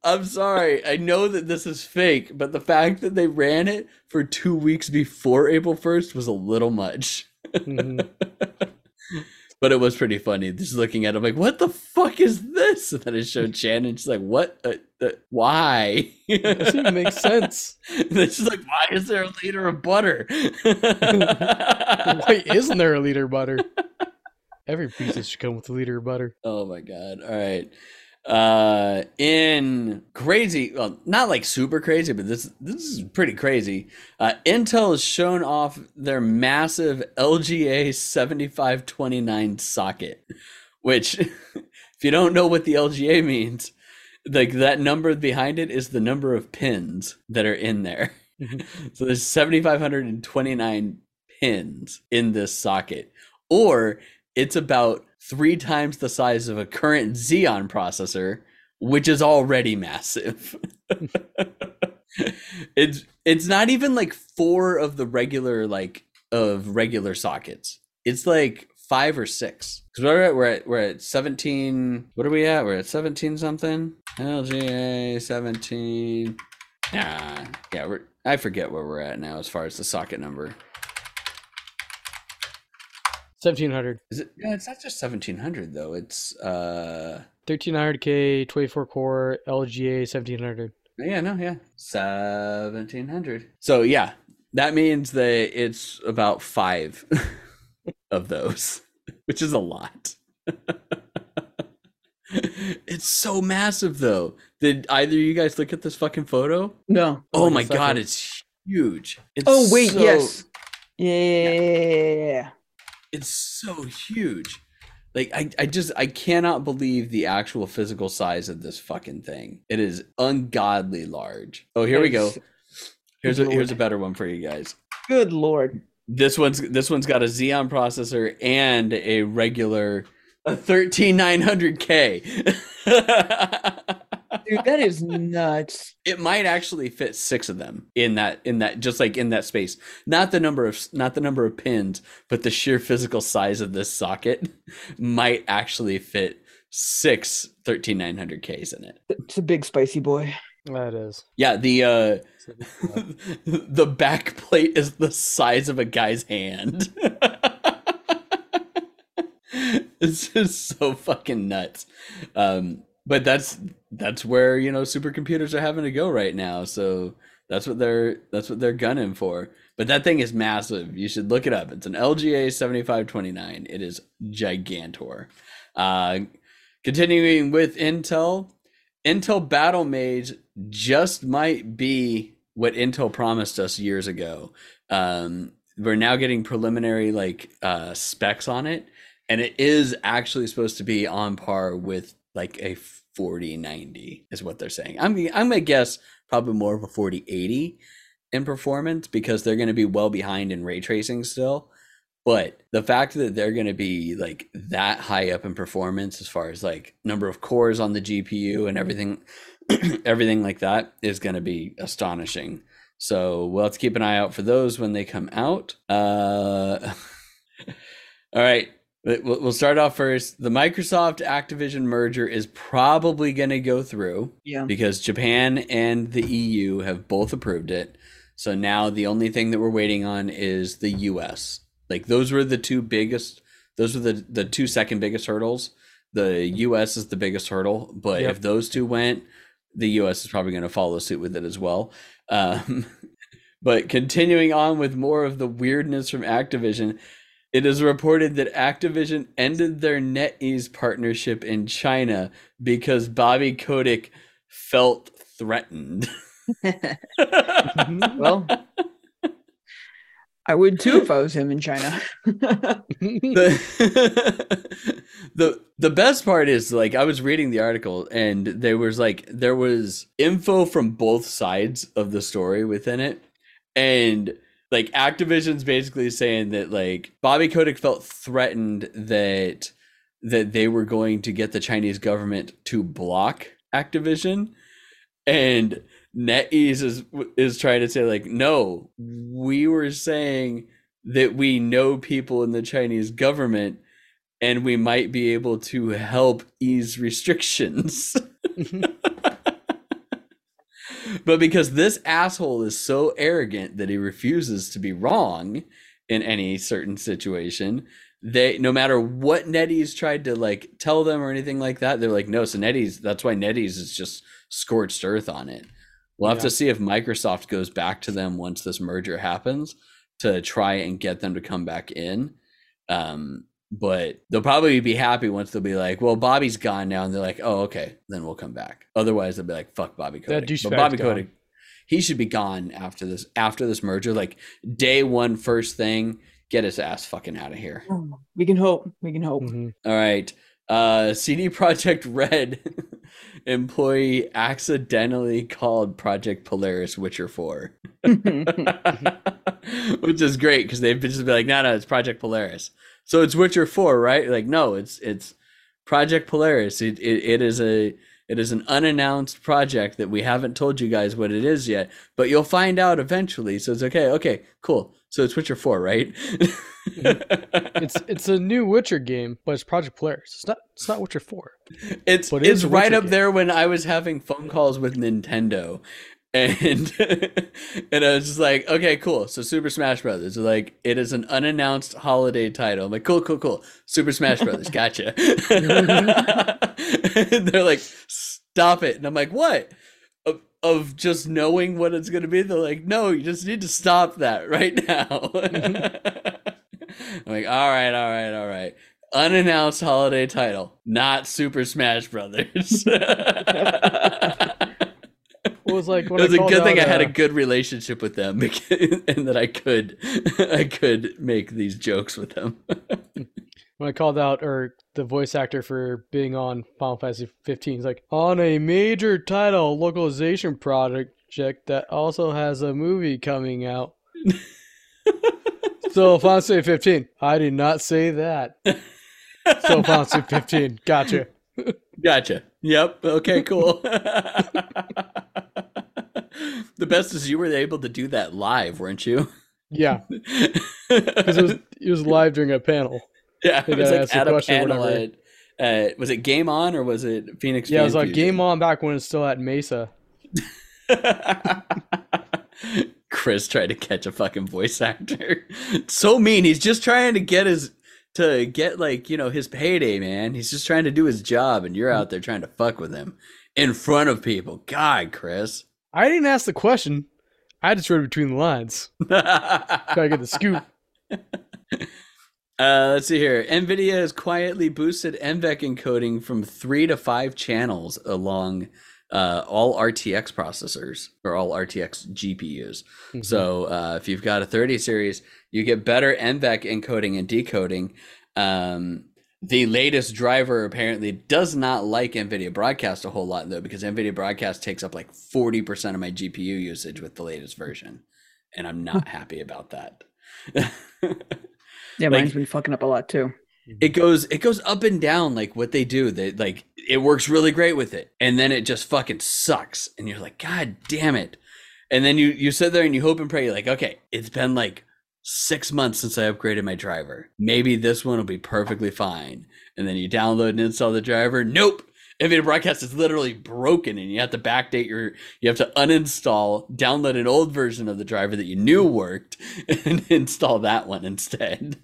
I'm sorry. I know that this is fake, but the fact that they ran it for two weeks before April 1st was a little much. Mhm. But it was pretty funny. Just looking at him, like, what the fuck is this? And then it showed Shannon. She's like, what? Uh, uh, why? Doesn't even make sense. And then she's like, why is there a liter of butter? Why isn't there a liter of butter? Every pizza should come with a liter of butter. Oh my god. All right. Uh in crazy well not like super crazy but this this is pretty crazy. Uh Intel has shown off their massive LGA 7529 socket which if you don't know what the LGA means like that number behind it is the number of pins that are in there. so there's 7529 pins in this socket or it's about three times the size of a current Xeon processor, which is already massive. it's it's not even like four of the regular like of regular sockets. It's like five or six. Because we're at we're at we're at seventeen. What are we at? We're at seventeen something. LGA seventeen. Nah, yeah, we're. I forget where we're at now as far as the socket number. 1700. Is it? Yeah, it's not just seventeen hundred though. It's uh. 1300K, 24 core, LGA 1700. Yeah, no, yeah, seventeen hundred. So yeah, that means that it's about five of those, which is a lot. it's so massive, though. Did either of you guys look at this fucking photo? No. Oh my god, it's huge. It's Oh wait, so- yes. Yeah, yeah. It's so huge. Like I, I just I cannot believe the actual physical size of this fucking thing. It is ungodly large. Oh, here we go. Here's a here's a better one for you guys. Good lord. This one's this one's got a Xeon processor and a regular a 13900K. Dude, that is nuts. it might actually fit 6 of them in that in that just like in that space. Not the number of not the number of pins, but the sheer physical size of this socket might actually fit six 13900Ks in it. It's a big spicy boy. That is. Yeah, the uh the back plate is the size of a guy's hand. it's just so fucking nuts. Um, but that's that's where you know supercomputers are having to go right now. So that's what they're that's what they're gunning for. But that thing is massive. You should look it up. It's an LGA seventy five twenty nine. It is gigantor. Uh, continuing with Intel, Intel Battlemage just might be what Intel promised us years ago. Um, we're now getting preliminary like uh, specs on it, and it is actually supposed to be on par with like a 4090 is what they're saying. I'm I'm gonna guess probably more of a 4080 in performance because they're to be well behind in ray tracing still. But the fact that they're to be like that high up in performance as far as like number of cores on the GPU and everything everything like that is to be astonishing. So we'll have to keep an eye out for those when they come out. Uh, all right. We'll we'll start off first. The Microsoft Activision merger is probably going to go through Yeah. because Japan and the EU have both approved it. So now the only thing that we're waiting on is the US. Like those were the two biggest those were the the two second biggest hurdles. The US is the biggest hurdle, but Yep. if those two went, the US is probably going to follow suit with it as well. Um, but continuing on with more of the weirdness from Activision, it is reported that Activision ended their NetEase partnership in China because Bobby Kotick felt threatened. Mm-hmm. well, I would too if I was him in China. the, the the best part is like I was reading the article and there was like there was info from both sides of the story within it and like Activision's basically saying that like Bobby Kotick felt threatened that that they were going to get the Chinese government to block Activision and NetEase is is trying to say like no we were saying that we know people in the Chinese government and we might be able to help ease restrictions. Mm-hmm. But because this asshole is so arrogant that he refuses to be wrong in any certain situation, they no matter what NetEase tried to like tell them or anything like that, they're like, no. So NetEase that's why NetEase is just scorched earth on it. We'll have Yeah. to see if Microsoft goes back to them once this merger happens to try and get them to come back in. Um, but they'll probably be happy once they'll be like, well, Bobby's gone now, and they're like, oh, okay, then we'll come back. Otherwise, they'll be like, fuck Bobby That Kotick. But Bobby gone. Kotick, he should be gone after this after this merger. Like day one, first thing, get his ass fucking out of here. We can hope. We can hope. Mhm. All right. Uh CD Projekt Red employee accidentally called Project Polaris Witcher 4. Which is great because they've been just be like, no, no, it's Project Polaris. So it's Witcher 4, right? Like, no, it's it's Project Polaris. It, it it is a it is an unannounced project that we haven't told you guys what it is yet, but you'll find out eventually. So it's okay. Okay, cool. So it's Witcher 4, right? Mm-hmm. It's it's a new Witcher game, but it's Project Polaris. It's not it's not Witcher Four. It's But it is it's right Witcher up game. there when I was having phone calls with Nintendo. And and I was just like, okay, cool. So Super Smash Brothers, like it is an unannounced holiday title. I'm like, cool, cool, cool. Super Smash Brothers, gotcha. and they're like, stop it. And I'm like, what? Of, of just knowing what it's gonna be? They're like, no, you just need to stop that right now. Mm-hmm. I'm like, all right, all right, all right unannounced holiday title, not Super Smash Brothers. It It was like when was I a good thing I out, had a uh, good relationship with them and that I could I could make these jokes with them. when I called out or the voice actor for being on Final Fantasy 15. He's like on a major title localization project that also has a movie coming out. so Final Fantasy 15. I did not say that. So Final Fantasy 15. Gotcha. Gotcha. Yep. Okay, cool. the best is you were able to do that live, weren't you? Yeah, because it was it was live during a panel. yeah, it was like at a panel at, uh, was it Game On or was it Phoenix? Yeah, it was Fan like Fusion? Game On back when it's still at Mesa. Chris tried to catch a fucking voice actor. So mean. He's just trying to get his to get like, you know, his payday, man. He's just trying to do his job and you're out there trying to fuck with him in front of people. God, Chris. I didn't ask the question. I just read between the lines. Gotta get the scoop. Uh, let's see here. NVIDIA has quietly boosted NVENC encoding from three to five channels along uh, all RTX processors or all RTX GPUs. Mhm. So uh, if you've got a 30 series, you get better NVENC encoding and decoding. Um, the latest driver apparently does not like NVIDIA Broadcast a whole lot though, because NVIDIA Broadcast takes up like 40% of my GPU usage with the latest version. And I'm not hmm. happy about that. Yeah, Like- mine's been fucking up a lot too. it goes it goes up and down like what they do they like it works really great with it and then it just fucking sucks and you're like god damn it and then you you sit there and you hope and pray you're like okay it's been like six months since i upgraded my driver maybe this one will be perfectly fine and then you download and install the driver nope NVIDIA Broadcast is literally broken, and you have to backdate your. You have to uninstall, download an old version of the driver that you knew worked, and install that one instead.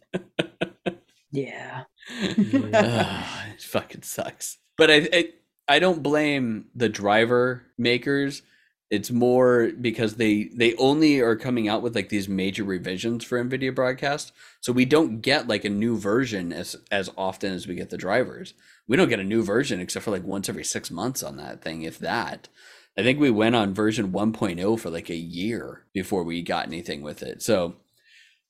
Yeah. Ugh, it fucking sucks. But I, I I don't blame the driver makers. It's more because they they only are coming out with like these major revisions for NVIDIA broadcast. So we don't get like a new version as as often as we get the drivers. We don't get a new version except for like once every 6 months on that thing if that. I think we went on version 1.0 for like a year before we got anything with it. So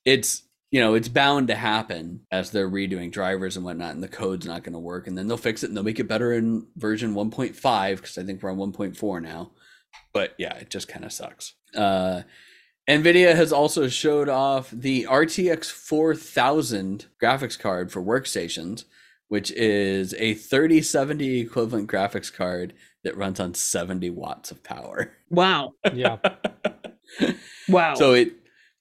it's you know it's bound to happen as they're redoing drivers and whatnot and the code's not going to work and then they'll fix it and they'll make it better in version 1.5 because i think we're on 1.4 now but yeah it just kind of sucks uh nvidia has also showed off the rtx 4000 graphics card for workstations which is a 3070 equivalent graphics card that runs on 70 watts of power Wow. Yeah. Wow. so it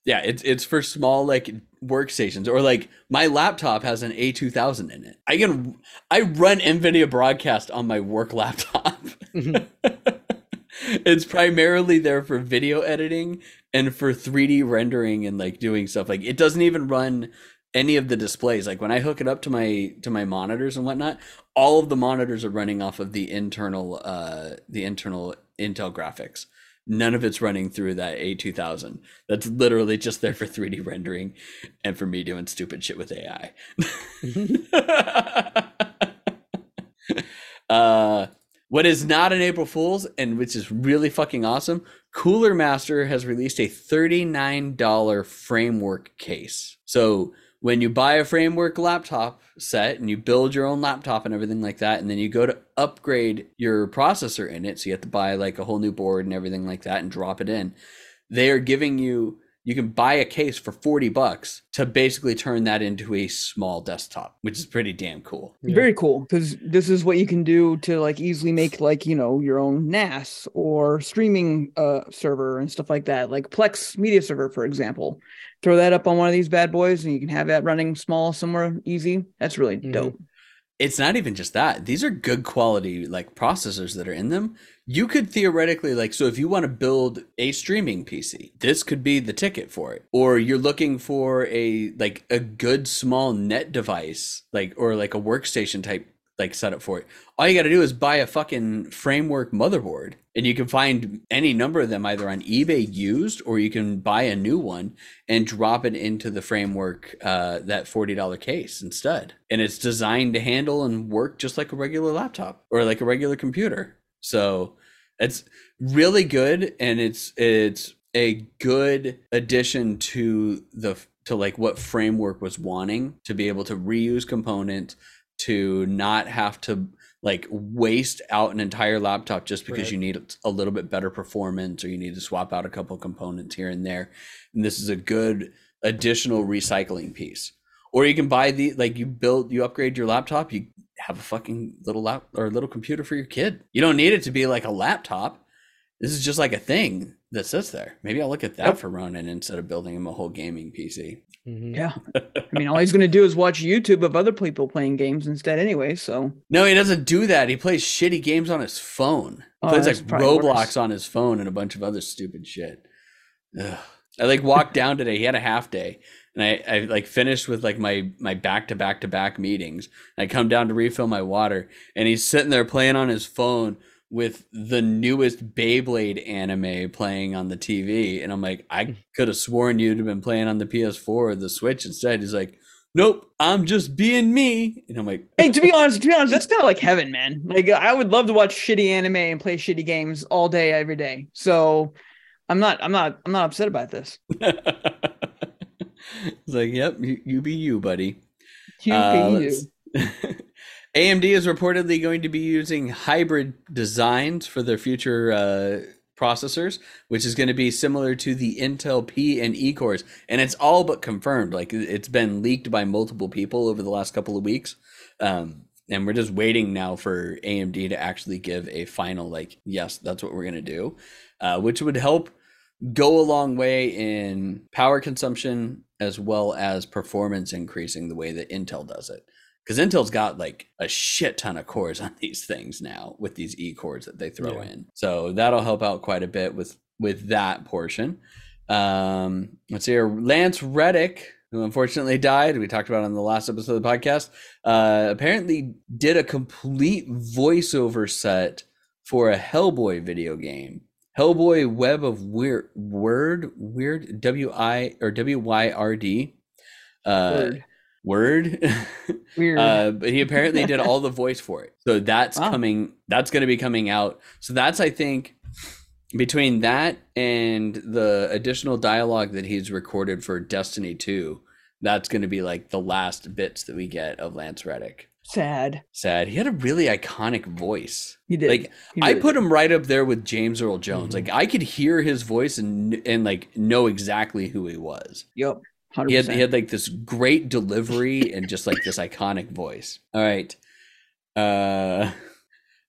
yeah it's it's for small like workstations or like my laptop has an a2000 in it i can i run nvidia broadcast on my work laptop Mhm. it's primarily there for video editing and for 3d rendering and like doing stuff like it doesn't even run any of the displays. Like when I hook it up to my to my monitors and whatnot, all of the monitors are running off of the internal uh the internal Intel graphics. None of it's running through that A2000. That's literally just there for 3D rendering and for me doing stupid shit with AI. uh, what is not an April Fool's and which is really fucking awesome, Cooler Master has released a $39 framework case. So when you buy a framework laptop set and you build your own laptop and everything like that, and then you go to upgrade your processor in it, so you have to buy like a whole new board and everything like that and drop it in, they are giving you you can buy a case for 40 bucks to basically turn that into a small desktop which is pretty damn cool Yeah. Very cool because this is what you can do to like easily make like you know your own NAS or streaming uh server and stuff like that, like Plex Media Server, for example. Throw that up on one of these bad boys, and you can have that running small somewhere easy. That's really Mhm. dope. It's not even just that. These are good quality like processors that are in them. You could theoretically like so if you want to build a streaming pc this could be the ticket for it. Or you're looking for a like a good small net device like or like a workstation type like set setup for it. All you got to do is buy a fucking framework motherboard and you can find any number of them either on ebay used or you can buy a new one and drop it into the framework uh, that $40 case instead. And it's designed to handle and work just like a regular laptop or like a regular computer. So it's really good and it's it's a good addition to the to like what framework was wanting to be able to reuse components to not have to like waste out an entire laptop just because Right. you need a little bit better performance or you need to swap out a couple components here and there. And this is a good additional recycling piece. Or you can buy the like you build you upgrade your laptop you have a fucking little lap or a little computer for your kid. You don't need it to be like a laptop. This is just like a thing that sits there. Maybe i'll look at that Yep. for ronan instead of building him a whole gaming pc Mhm. Yeah, I mean, all he's gonna do is watch YouTube of other people playing games instead, anyway. So no he doesn't do that he plays shitty games on his phone Oh, plays like roblox worse. on his phone and a bunch of other stupid shit Ugh. i like walked down today he had a half day and I, I like finished with like my my back to back to back meetings i come down to refill my water and he's sitting there playing on his phone with the newest Beyblade anime playing on the TV. And I'm like, I could have sworn you'd have been playing on the PS4 or the Switch instead. He's like, Nope, I'm just being me. And I'm like, Hey, to be honest, to be honest, that's kind of like heaven, man. Like I would love to watch shitty anime and play shitty games all day, every day. So I'm not, I'm not, I'm not upset about this. It's like, yep, you, you be you, buddy. You Uh, be you. AMD is reportedly going to be using hybrid designs for their future uh, processors, which is going to be similar to the Intel P and E cores, and it's all but confirmed. Like it's been leaked by multiple people over the last couple of weeks, um, and we're just waiting now for AMD to actually give a final like, yes, that's what we're going to do, uh, which would help go a long way in power consumption as well as performance increasing the way that Intel does it. Because Intel's got like a shit ton of cores on these things now with these E cores that they throw Yeah. in. So that'll help out quite a bit with with that portion. Um, let's see here. Lance Reddick, who unfortunately died, we talked about on the last episode of the podcast, uh, apparently did a complete voiceover set for a Hellboy video game. Hellboy Web of Weird Word Weird W I or W Y R D. Uh, Word. Word. Weird. uh, but he apparently did all the voice for it. So that's Wow. coming. That's going to be coming out. So that's I think between that and the additional dialogue that he's recorded for Destiny Two, that's going to be like the last bits that we get of Lance Reddick. Sad. Sad. He had a really iconic voice. He did. Like He I put did. him right up there with James Earl Jones. Mhm. Like I could hear his voice and and like know exactly who he was. Yep. Hundred He had, he had like this great delivery and just like this iconic voice. All right. Uh,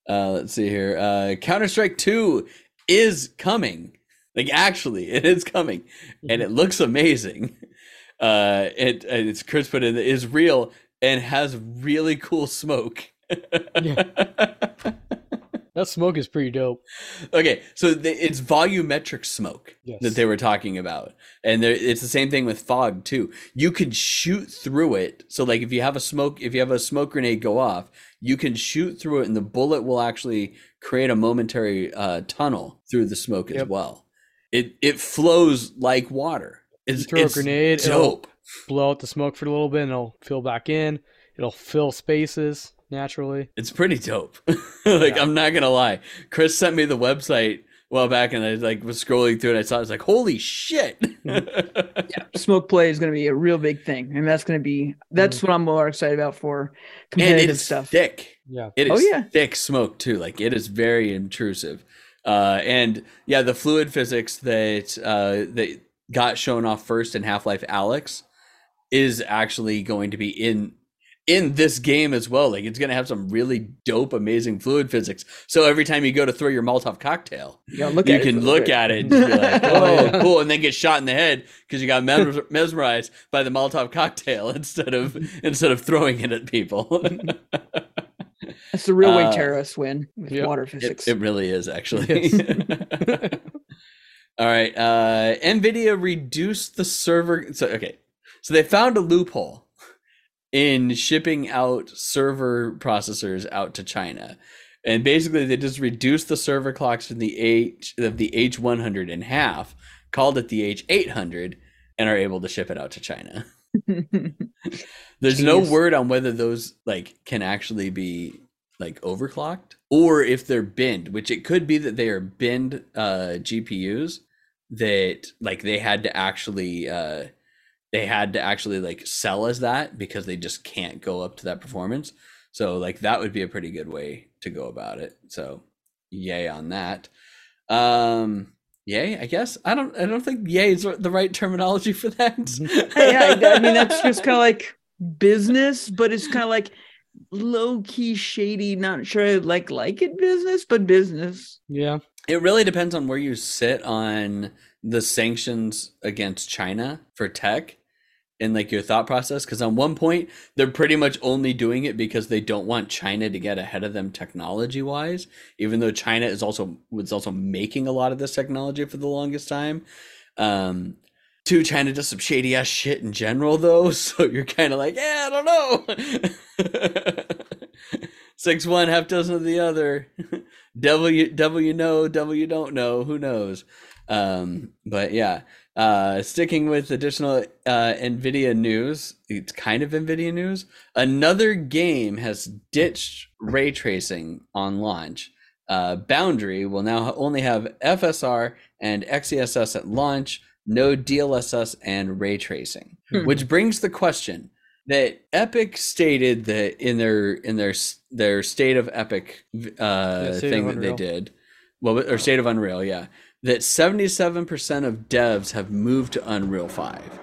uh, let's see here. Uh, Counter Strike 2 is coming. Like, actually, it is coming and it looks amazing. Uh, it, it's Chris put in, it is real and has really cool smoke. That smoke is pretty dope. Okay, so the, it's volumetric smoke Yes. that they were talking about, and there, it's the same thing with fog too. You could shoot through it. So, like, if you have a smoke, if you have a smoke grenade go off, you can shoot through it, and the bullet will actually create a momentary uh, tunnel through the smoke as well. It it flows like water. It's, You throw a it's grenade, it'll- dope. Blow out the smoke for a little bit and it'll fill back in. It'll fill spaces naturally. It's pretty dope. like Yeah. I'm not gonna lie. Chris sent me the website a while back, and I like was scrolling through it. I saw it, I was like, "Holy shit!" yeah, Smoke play is going to be a real big thing, and that's going to be that's what I'm more excited about for and competitive it's stuff. thick. Yeah. It Oh, yeah. thick smoke too. Like it is very intrusive. Uh, and yeah, the fluid physics that uh, that got shown off first in Half Life Alyx is actually going to be in in this game as well. Like it's going to have some really dope, amazing fluid physics. So every time you go to throw your Molotov cocktail, You, look you it can look bit. at it and just be like, "Oh, cool," and then get shot in the head because you got mesmerized by the Molotov cocktail instead of instead of throwing it at people. That's the real way Uh, terrorists win with yep. water It, physics. it really is actually. Yes. All right. Uh, Nvidia reduced the server. So okay, so they found a loophole in shipping out server processors out to China, and basically they just reduced the server clocks from the H of the H100 in half, called it the H800, and are able to ship it out to China. There's no word on whether those like can actually be like overclocked or if they're binned, which it could be that they are binned uh GPUs that like they had to actually uh they had to actually like sell as that because they just can't go up to that performance. So like that would be a pretty good way to go about it. So yay on that. Um yay, I guess. I don't I don't think yay is the right terminology for that. yeah, I, I mean that's just kind of like business, but it's kind of like low key shady. Not sure I like like it business, but business. Yeah. It really depends on where you sit on the sanctions against China for tech and like your thought process. Because on one point, they're pretty much only doing it because they don't want China to get ahead of them technology wise, even though China is also was also making a lot of this technology for the longest time. Um, Two, China does some shady ass shit in general, though. So you're kind of like, yeah, I don't know. Six one, half dozen of the other. W you know, W don't know. Who knows? Um, but yeah, uh, sticking with additional uh, Nvidia news. It's kind of Nvidia news. Another game has ditched ray tracing on launch. Uh, Boundary will now only have FSR and XeSS at launch, no DLSS and ray tracing. Hmm. Which brings the question that Epic stated that in their in their their state of Epic uh, thing that they did, well, or state of Unreal, yeah, that seventy seven percent of devs have moved to Unreal Five,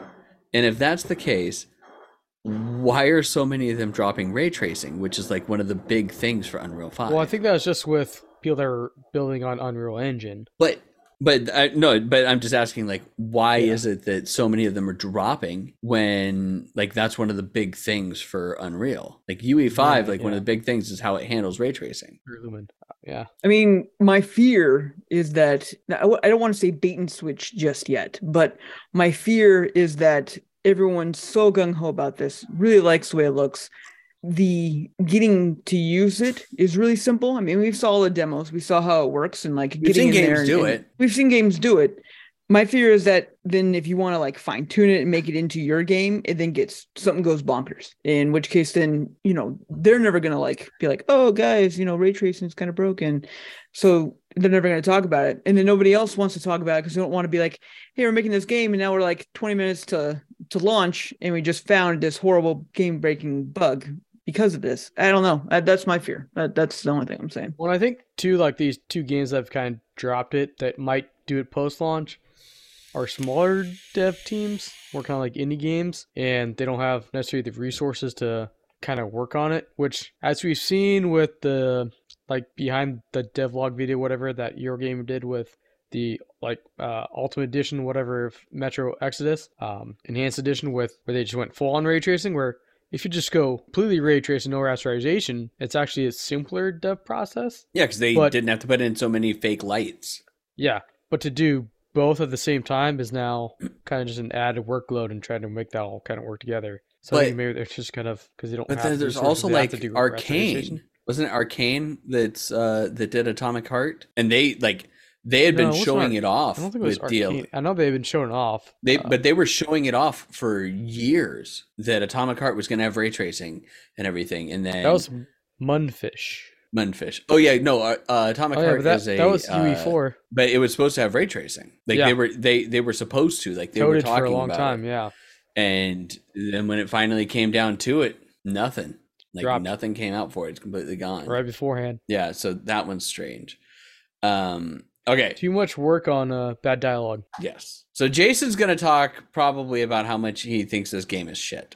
and if that's the case, why are so many of them dropping ray tracing, which is like one of the big things for Unreal Five? Well, I think that was just with people that are building on Unreal Engine. But but I no, but I'm just asking like why Yeah. is it that so many of them are dropping when like that's one of the big things for Unreal. Like UE5, Right, like one of the big things is how it handles ray tracing. Yeah. I mean, my fear is that I don't want to say bait and switch just yet, but my fear is that everyone's so gung ho about this, really likes the way it looks. The getting to use it is really simple. I mean, we saw all the demos, we saw how it works, and like We've getting seen in there and- do and it. We've seen games do it. My fear is that then if you want to like fine tune it and make it into your game, it then gets something goes bonkers. In which case, then you know they're never gonna like be like, oh guys, you know ray tracing is kind of broken, so they're never gonna talk about it, and then nobody else wants to talk about it because they don't want to be like, hey, we're making this game and now we're like 20 minutes to to launch and we just found this horrible game breaking bug because of this. I don't know. That, that's my fear. That, that's the only thing I'm saying. Well, I think too, like these two games that have kind of dropped it that might do it post launch are smaller dev teams, more kind of like indie games, and they don't have necessarily the resources to kind of work on it. Which, as we've seen with the like behind the devlog video, whatever that Eurogame did with the like uh, Ultimate Edition, whatever Metro Exodus, um, Enhanced Edition with where they just went full on ray tracing, where if you just go completely ray trace and no rasterization, it's actually a simpler dev process. Yeah, because they But- didn't have to put in so many fake lights. Yeah, but to do both at the same time is now kind of just an added workload and trying to make that all kind of work together. So But- maybe they're just kind of because they don't. But have then there's also like Arcane. Wasn't it Arcane that's uh that did Atomic Heart? And they like they had No, been it showing Ar- it off I don't think it was with DL. I know they've been showing off. They uh, but they were showing it off for years that Atomic Heart was going to have ray tracing and everything, and then that was Mundfish. Mundfish. Oh yeah, no, uh, uh, Atomic Oh yeah, Heart that, is a that was uh, UE4 but it was supposed to have ray tracing. Like Yeah. they were they they were supposed to. Like they were coded talking for a long about time. it. Yeah, And then when it finally came down to it, nothing. Like Dropped. nothing came out for it. It's completely gone. right beforehand. Yeah, so that one's strange. Um okay. Too much work on uh, bad dialogue. Yes. So Jason's going to talk probably about how much he thinks this game is shit.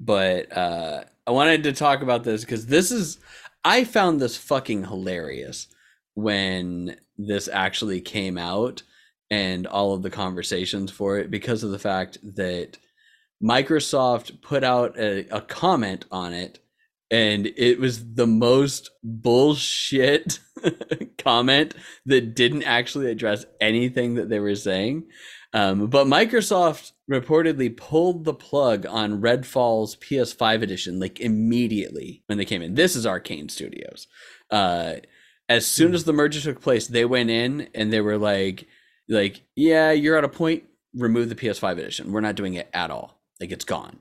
But uh I wanted to talk about this cuz this is I found this fucking hilarious when this actually came out and all of the conversations for it because of the fact that Microsoft put out a, a comment on it and it was the most bullshit comment that didn't actually address anything that they were saying. Um, but Microsoft reportedly pulled the plug on Redfall's PS5 edition like immediately when they came in. This is Arkane Studios. Uh, as soon as the merger took place, they went in and they were like, like, yeah, you're at a point. Remove the PS5 edition. We're not doing it at all. Like it's gone.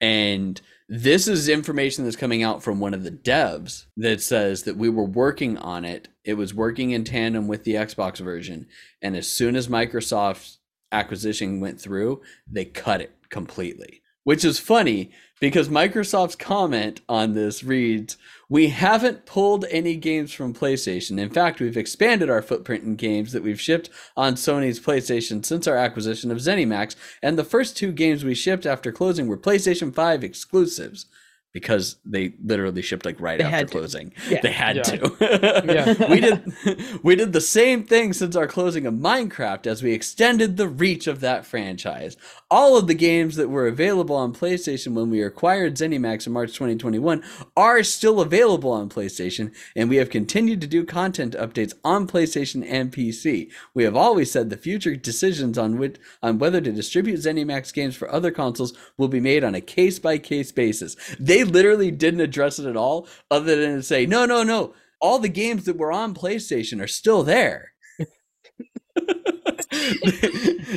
And this is information that's coming out from one of the devs that says that we were working on it. It was working in tandem with the Xbox version. And as soon as Microsoft's acquisition went through, they cut it completely. Which is funny because Microsoft's comment on this reads We haven't pulled any games from PlayStation. In fact, we've expanded our footprint in games that we've shipped on Sony's PlayStation since our acquisition of ZeniMax, and the first two games we shipped after closing were PlayStation 5 exclusives because they literally shipped like right They after closing. Yeah. They had Yeah. to. Yeah. we did we did the same thing since our closing of Minecraft as we extended the reach of that franchise. All of the games that were available on PlayStation when we acquired ZeniMax in March 2021 are still available on PlayStation, and we have continued to do content updates on PlayStation and PC. We have always said the future decisions on which on whether to distribute ZeniMax games for other consoles will be made on a case by case basis. They literally didn't address it at all, other than to say, no, no, no. All the games that were on PlayStation are still there.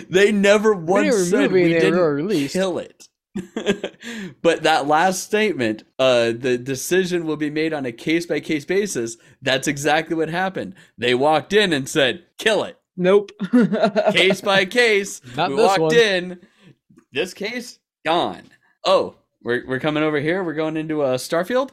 they never once didn't said we didn't released. kill it. but that last statement, uh, the decision will be made on a case by case basis. That's exactly what happened. They walked in and said, "Kill it." Nope. case by case. Not we this walked one. in. This case gone. Oh, we're we're coming over here. We're going into a Starfield.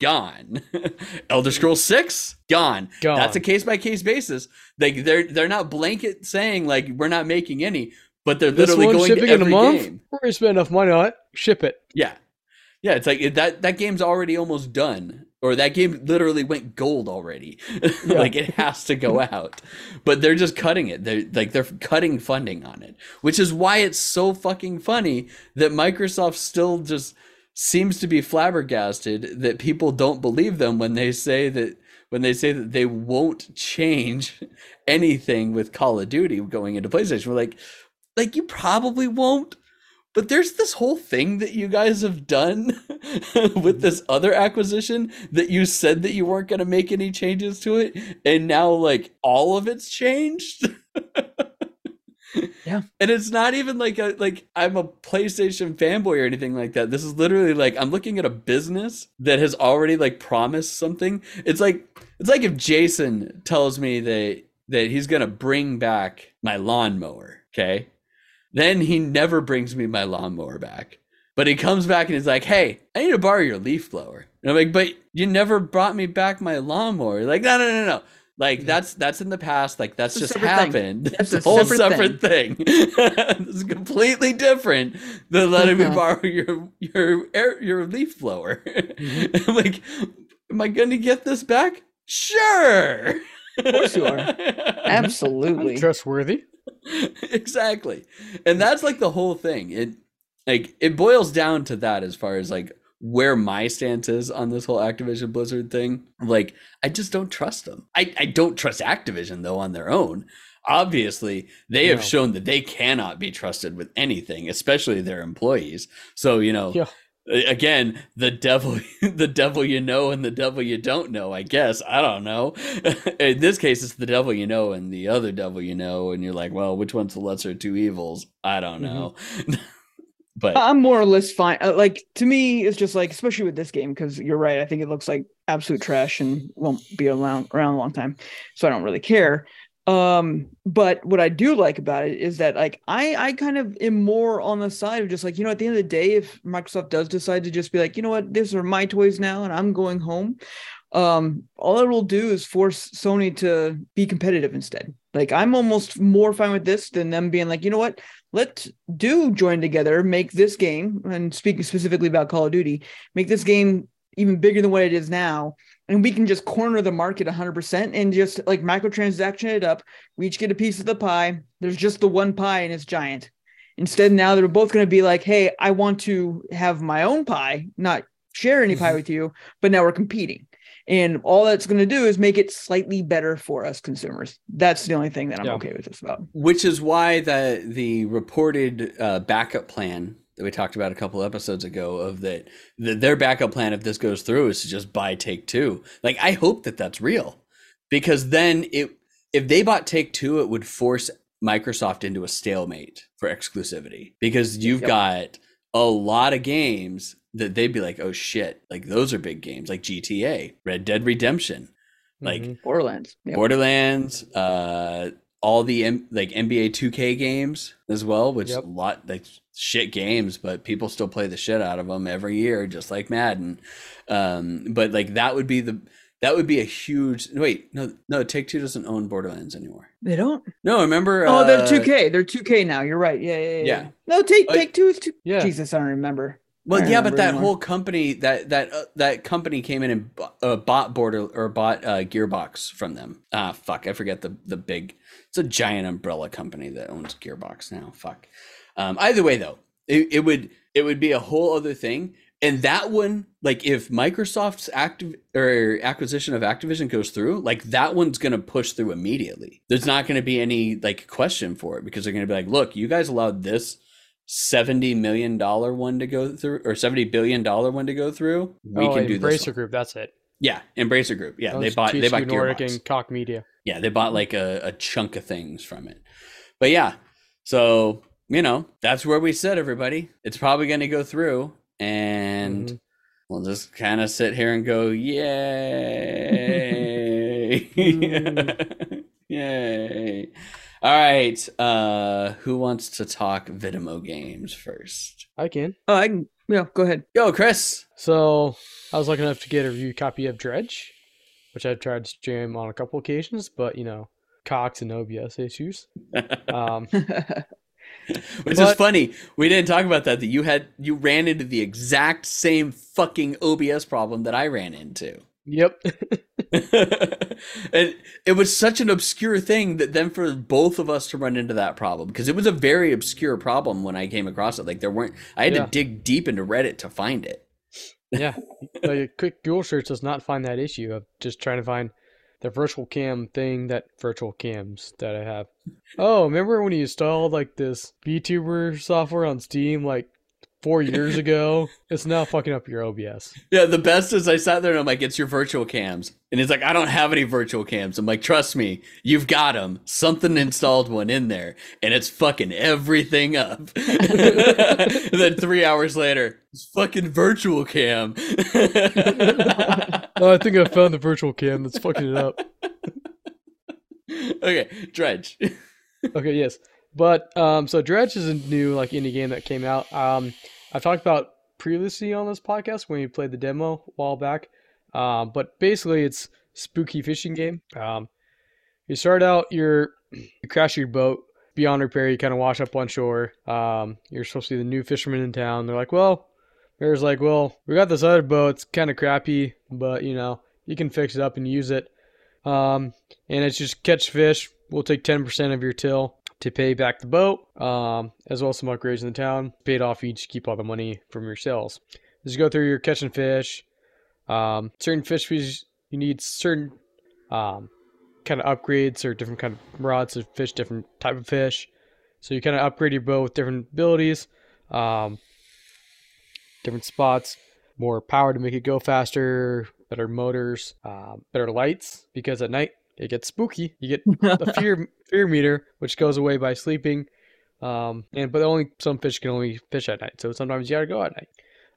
Gone. Elder Scrolls Six. Gone. Gone. That's a case by case basis. Like they're they're not blanket saying like we're not making any, but they're This literally going shipping to in a every month. game. We're gonna spend enough money on it. Ship it. Yeah, yeah. It's like that that game's already almost done, or that game literally went gold already. like it has to go out, but they're just cutting it. They're like they're cutting funding on it, which is why it's so fucking funny that Microsoft still just seems to be flabbergasted that people don't believe them when they say that when they say that they won't change anything with Call of Duty going into PlayStation. We're like, like you probably won't. But there's this whole thing that you guys have done with this other acquisition that you said that you weren't going to make any changes to it, and now like all of it's changed. Yeah. And it's not even like a like I'm a PlayStation fanboy or anything like that. This is literally like I'm looking at a business that has already like promised something. It's like it's like if Jason tells me that that he's going to bring back my lawnmower, okay? Then he never brings me my lawnmower back. But he comes back and he's like, "Hey, I need to borrow your leaf blower." And I'm like, "But you never brought me back my lawnmower." Like, no, no, no, no. Like that's that's in the past. Like that's It's just separate thing. happened. That's It's a a whole separate separate thing. this is completely different than letting me Uh-huh. borrow your your air your leaf blower. I'm like, am I going to get this back? Sure. Of course you are. Absolutely. I'm Trustworthy. exactly and that's like the whole thing it like it boils down to that as far as like where my stance is on this whole Activision Blizzard thing. Like, I just don't trust them. I, I don't trust Activision though on their own. Obviously, they have shown that they cannot be trusted with anything, especially their employees. So, you know, Yeah. Again, the devil the devil you know and the devil you don't know, I guess. I don't know. In this case, it's the devil you know and the other devil you know, and you're like, well, which one's the lesser of two evils? I don't know. but I'm more or less fine. Uh, like to me, it's just like, especially with this game, because you're right. I think it looks like absolute trash and won't be around around a long time, so I don't really care. Um, but what I do like about it is that like I I kind of am more on the side of just like you know at the end of the day, if Microsoft does decide to just be like you know what these are my toys now and I'm going home, um, all it will do is force Sony to be competitive instead. Like I'm almost more fine with this than them being like you know what let's do join together, make this game, and speaking specifically about Call of Duty, make this game even bigger than what it is now. And we can just corner the market 100% and just like microtransaction it up. We each get a piece of the pie. There's just the one pie and it's giant. Instead, now they're both going to be like, hey, I want to have my own pie, not share any pie with you, but now we're competing. And all that's going to do is make it slightly better for us consumers. That's the only thing that I'm Yeah. okay with this about. which is why the the reported uh, backup plan that we talked about a couple episodes ago of that the, their backup plan if this goes through is to just buy take two like i hope that that's real because then it if they bought take two it would force microsoft into a stalemate for exclusivity because you've Yep. got a lot of games that they'd be like oh shit like those are big games like gta red dead redemption like Mhm. Borderlands. Yep. Borderlands, uh, all the M- like NBA 2K games as well, which Yep. a lot like shit games, but people still play the shit out of them every year, just like Madden. Um, but like that would be the that would be a huge wait no no Take Two doesn't own Borderlands anymore. They don't. No, remember? Oh, they're uh, 2K. They're 2K now. You're right. Yeah, yeah, yeah. Yeah. No, take Uh, take two is two. Yeah. Jesus, I don't remember. Well, I yeah, but that anymore. whole company that that uh, that company came in and bu- uh, bought Border or bought uh, Gearbox from them. Ah, fuck, I forget the the big. It's a giant umbrella company that owns Gearbox now. Fuck. Um, either way, though, it, it would it would be a whole other thing. And that one, like if Microsoft's active or acquisition of Activision goes through, like that one's gonna push through immediately. There's not gonna be any like question for it because they're gonna be like, look, you guys allowed this seventy million dollar one to go through or seventy billion dollar one to go through. We oh, can do this. Embracer. Group. That's it. Yeah, Embracer Group. Yeah, they bought they bought Nordic Gearbox. and Koch Media. Yeah, they bought like a, a chunk of things from it. But yeah, so you know that's where we sit, everybody. It's probably going to go through, and Mhm. we'll just kind of sit here and go, yay, yay. All right, uh, who wants to talk Vitimo games first? I can. Oh, I can. Yeah, go ahead. Go, Chris. So I was lucky enough to get a review copy of Dredge, which I've tried to stream on a couple occasions, but you know, Cox and OBS issues. Um, Which is funny. We didn't talk about that. That you had you ran into the exact same fucking OBS problem that I ran into. yep. and it was such an obscure thing that then for both of us to run into that problem because it was a very obscure problem when I came across it. Like there weren't. I had Yeah. to dig deep into Reddit to find it. yeah. Like a quick Google search does not find that issue of just trying to find the virtual cam thing that virtual cams that I have. Oh, remember when you installed like this VTuber software on Steam like four years ago? It's now fucking up your OBS. Yeah, the best is I sat there and I'm like, "It's your virtual cams," and he's like, "I don't have any virtual cams." I'm like, "Trust me, you've got them. Something installed one in there, and it's fucking everything up." and then three hours later, it's fucking virtual cam. Oh, I think I found the virtual cam that's fucking it up. okay, dredge. Okay, yes. But um so Dredge is a new like indie game that came out. Um I've talked about previously on this podcast when we played the demo a while back. Um but basically it's spooky fishing game. Um you start out you're you crash your boat beyond repair, you kind of wash up on shore. Um you're supposed to be the new fisherman in town. They're like, "Well, Mayor's like, "Well, we got this other boat. It's kind of crappy, but you know, you can fix it up and use it." Um and it's just catch fish. We'll take 10% of your till. to pay back the boat, um, as well as some upgrades in the town. Paid off, you just keep all the money from your sales. You go through, you're catching fish. Um, certain fish you need certain um, kind of upgrades or different kind of rods to fish different type of fish. So you kind of upgrade your boat with different abilities, um, different spots, more power to make it go faster, better motors, um, better lights because at night it gets spooky. You get the fear fear meter, which goes away by sleeping. Um, and but only some fish can only fish at night, so sometimes you gotta go at night.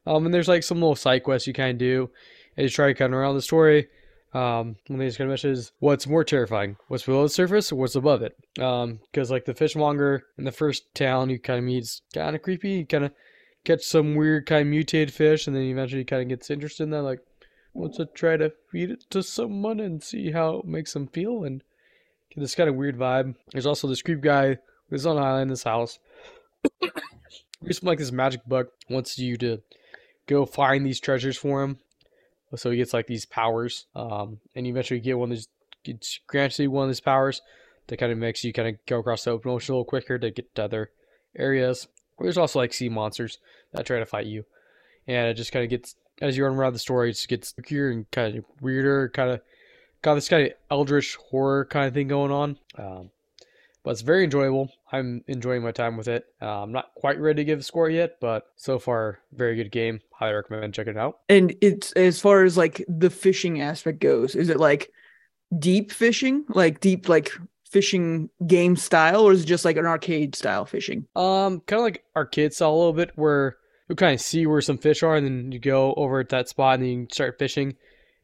Um, and there's like some little side quests you kind of do, and you try to kind of around the story. Um, one of these kind of meshes, what's more terrifying, what's below the surface or what's above it? Um, because like the fishmonger in the first town you kind of meet is kind of creepy. Kind of catch some weird kind of mutated fish, and then eventually kind of gets interested in that, like wants to try to feed it to someone and see how it makes them feel and get this kind of weird vibe. There's also this creep guy who's on an island in this house. He's like this magic book wants you to go find these treasures for him. So he gets like these powers, um, and you eventually get one of these, grants you one of these powers that kind of makes you kind of go across the open ocean a little quicker to get to other areas. There's also like sea monsters that try to fight you, and it just kind of gets as you run around the story, it just gets spookier and kind of weirder, kind of got this kind of eldritch horror kind of thing going on. Um, but it's very enjoyable. I'm enjoying my time with it. Uh, I'm not quite ready to give a score yet, but so far, very good game. Highly recommend checking it out. And it's as far as like the fishing aspect goes, is it like deep fishing, like deep like fishing game style, or is it just like an arcade style fishing? Um, kind of like arcade style a little bit, where you kind of see where some fish are, and then you go over at that spot, and then you start fishing,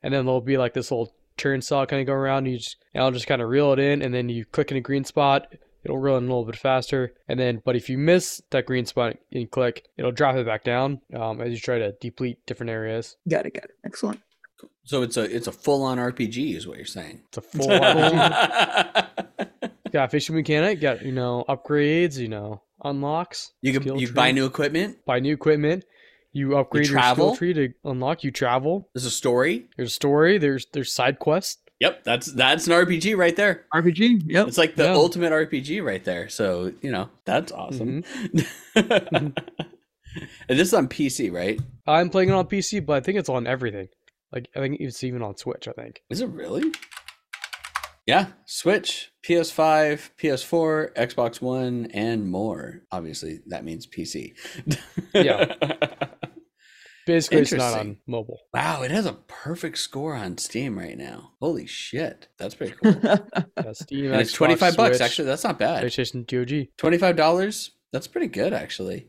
and then there'll be like this little turnstile kind of go around. And you just, and I'll just kind of reel it in, and then you click in a green spot. It'll reel in a little bit faster, and then but if you miss that green spot and click, it'll drop it back down um, as you try to deplete different areas. Got it. Got it. Excellent. So it's a it's a full on RPG, is what you're saying. It's a full RPG. got fishing mechanic, got you know upgrades, you know unlocks. you can you tree. buy new equipment. buy new equipment. You upgrade your travel? skill tree to unlock. You travel. There's a story. There's a story. There's there's side quests. Yep, that's that's an RPG right there. RPG. Yep. It's like the Yeah. ultimate RPG right there. So you know that's awesome. Mm-hmm. and this is on PC, right? I'm playing it on PC, but I think it's on everything. Like I think it's even on Switch. I think. Is it really? Yeah, Switch, PS5, PS4, Xbox One, and more. Obviously, that means PC. Yeah. Basically, it's not on mobile. wow, it has a perfect score on Steam right now. Holy shit, that's pretty cool. Yeah, Steam, and it's twenty five bucks. Switch, Actually, that's not bad. PlayStation, GOG. Twenty five dollars. That's pretty good, actually.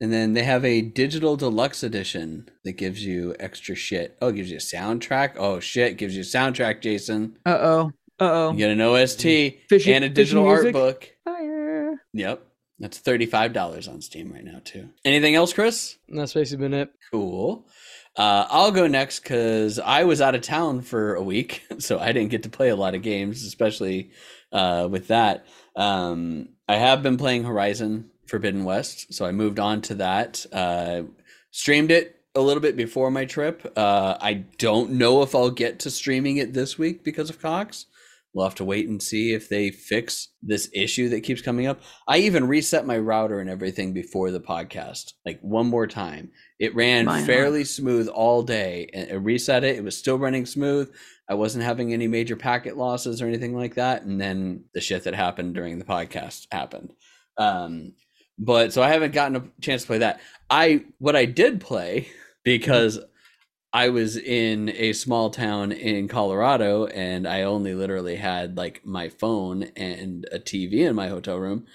And then they have a digital deluxe edition that gives you extra shit. Oh, it gives you a soundtrack. Oh shit, gives you a soundtrack, Jason. Uh oh. Uh oh. You get an OST Fishing- and a digital art book. Fire. Yep. That's $35 on Steam right now, too. Anything else, Chris? That's basically been it. Cool. Uh, I'll go next because I was out of town for a week, so I didn't get to play a lot of games, especially uh, with that. Um, I have been playing Horizon Forbidden West, so I moved on to that. Uh, streamed it a little bit before my trip. Uh, I don't know if I'll get to streaming it this week because of Cox. We'll have to wait and see if they fix this issue that keeps coming up. I even reset my router and everything before the podcast, like one more time. It ran Mine fairly smooth all day, and I reset it. It was still running smooth. I wasn't having any major packet losses or anything like that. And then the shit that happened during the podcast happened. Um, but so I haven't gotten a chance to play that. I what I did play because I was in a small town in Colorado and I only literally had like my phone and a TV in my hotel room.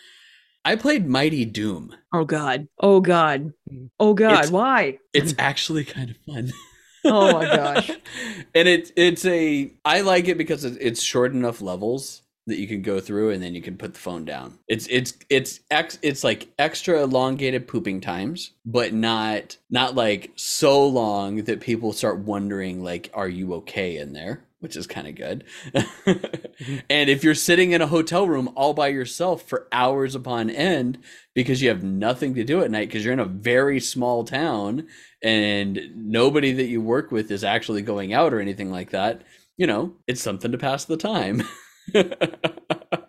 I played Mighty Doom. Oh God. Oh God. Oh God. It's- Why? It's actually kind of fun. Oh my gosh. and it it's a I like it because it's short enough levels that you can go through and then you can put the phone down. It's it's it's ex it's like extra elongated pooping times, but not not like so long that people start wondering like are you okay in there, which is kind of good. and if you're sitting in a hotel room all by yourself for hours upon end because you have nothing to do at night because you're in a very small town and nobody that you work with is actually going out or anything like that, you know, it's something to pass the time.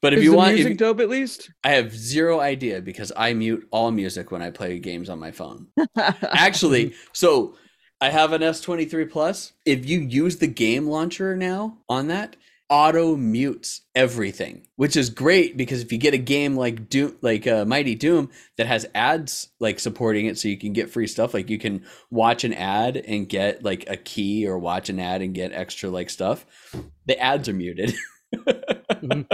But if Is you want, music if, dope at least? I have zero idea because I mute all music when I play games on my phone. Actually, so I have an S23 Plus. If you use the game launcher now on that, auto mutes everything, which is great because if you get a game like Doom, like uh, Mighty Doom, that has ads like supporting it, so you can get free stuff. Like you can watch an ad and get like a key, or watch an ad and get extra like stuff. The ads are muted. and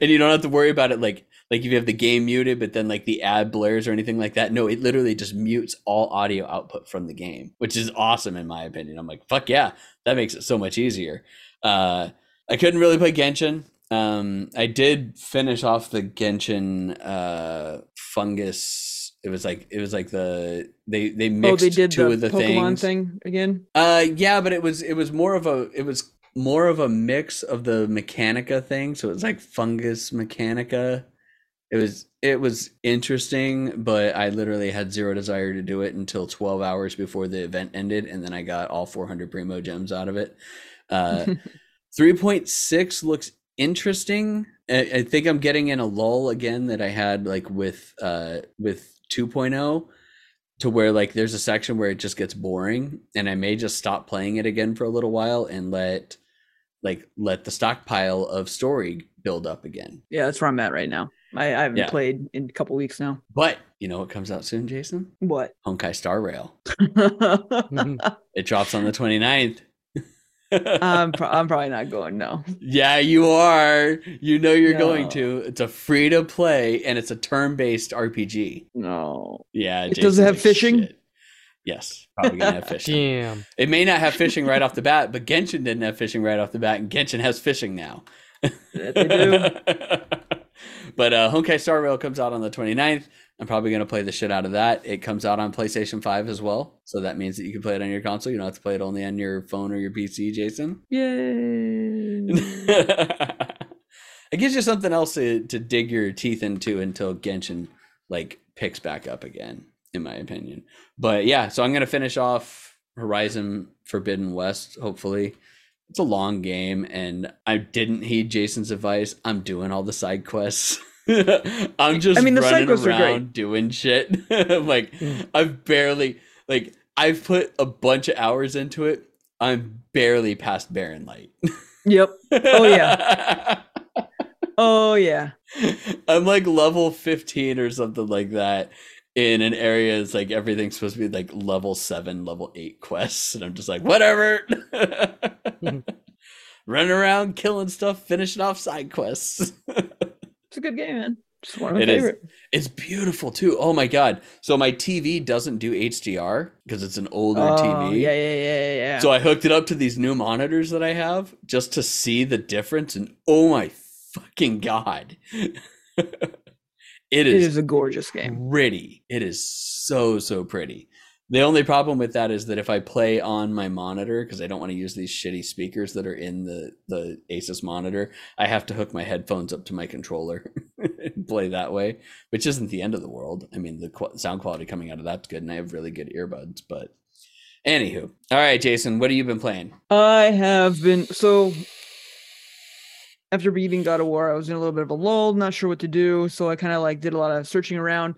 you don't have to worry about it like like if you have the game muted but then like the ad blurs or anything like that no it literally just mutes all audio output from the game which is awesome in my opinion i'm like fuck yeah that makes it so much easier uh i couldn't really play genshin um i did finish off the genshin uh fungus it was like it was like the they they oh, mixed they did two the, of the Pokemon things thing again. uh yeah, but it was it was more of a it was more of a mix of the Mechanica thing. So it was like fungus Mechanica. It was it was interesting, but I literally had zero desire to do it until 12 hours before the event ended and then I got all 400 primo gems out of it. Uh 3.6 looks interesting. I, I think I'm getting in a lull again that I had like with uh with 2.0 to where like there's a section where it just gets boring and I may just stop playing it again for a little while and let like let the stockpile of story build up again. yeah, that's where I'm at right now. I, I haven't Yeah. played in a couple weeks now. But you know what comes out soon, Jason? What? Honkai Star Rail. It drops on the 29th. I'm, pro- I'm probably not going. No. yeah, you are. You know you're going to. It's a free to play and it's a turn based RPG. No. Yeah. It does Jason's have like, "Fishing"? "Shit." Yes, probably gonna have fishing. Damn. It may not have fishing right off the bat, but Genshin didn't have fishing right off the bat, and Genshin has fishing now. That they do. but uh, Honkai Star Rail comes out on the 29th. I'm probably going to play the shit out of that. It comes out on PlayStation 5 as well. So that means that you can play it on your console. You don't have to play it only on your phone or your PC, Jason. Yay. it gives you something else to, to dig your teeth into until Genshin like picks back up again, in my opinion. But yeah, so I'm gonna finish off Horizon Forbidden West, hopefully. It's a long game, and I didn't heed Jason's advice. I'm doing all the side quests. I'm just I mean, the running quests are great. around doing shit. like mm. I've barely like I've put a bunch of hours into it. I'm barely past Barren Light. Yep. Oh, yeah. Oh yeah. I'm like level 15 or something like that in an area it's like everything's supposed to be like level 7, level 8 quests and I'm just like whatever. Running around killing stuff, finishing off side quests. It's a good game, man. Just one of my It is. favorite. It's beautiful too. Oh my god. So my TV doesn't do HDR because it's an older Oh, TV. yeah, yeah, yeah, yeah, yeah. So I hooked it up to these new monitors that I have just to see the difference and oh my fucking god. it it is is a gorgeous game. pretty. It is so so pretty. The only problem with that is that if I play on my monitor because I don't want to use these shitty speakers that are in the the Asus monitor, I have to hook my headphones up to my controller and play that way, which isn't the end of the world. I mean, the qu- sound quality coming out of that's good, and I have really good earbuds. But anywho, all right, Jason, what have you been playing? I have been so after beating God of War, I was in a little bit of a lull, not sure what to do. So I kind of like did a lot of searching around.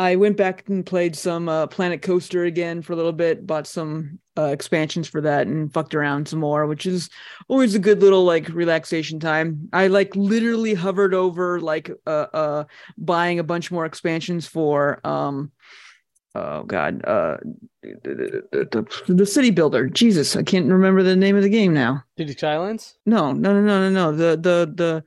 I went back and played some uh, Planet Coaster again for a little bit, bought some uh, expansions for that and fucked around some more, which is always a good little like relaxation time. I like literally hovered over like uh, uh buying a bunch more expansions for um oh god uh the, the, the, city builder jesus i can't remember the name of the game now City Skylines? no no no no no no the the the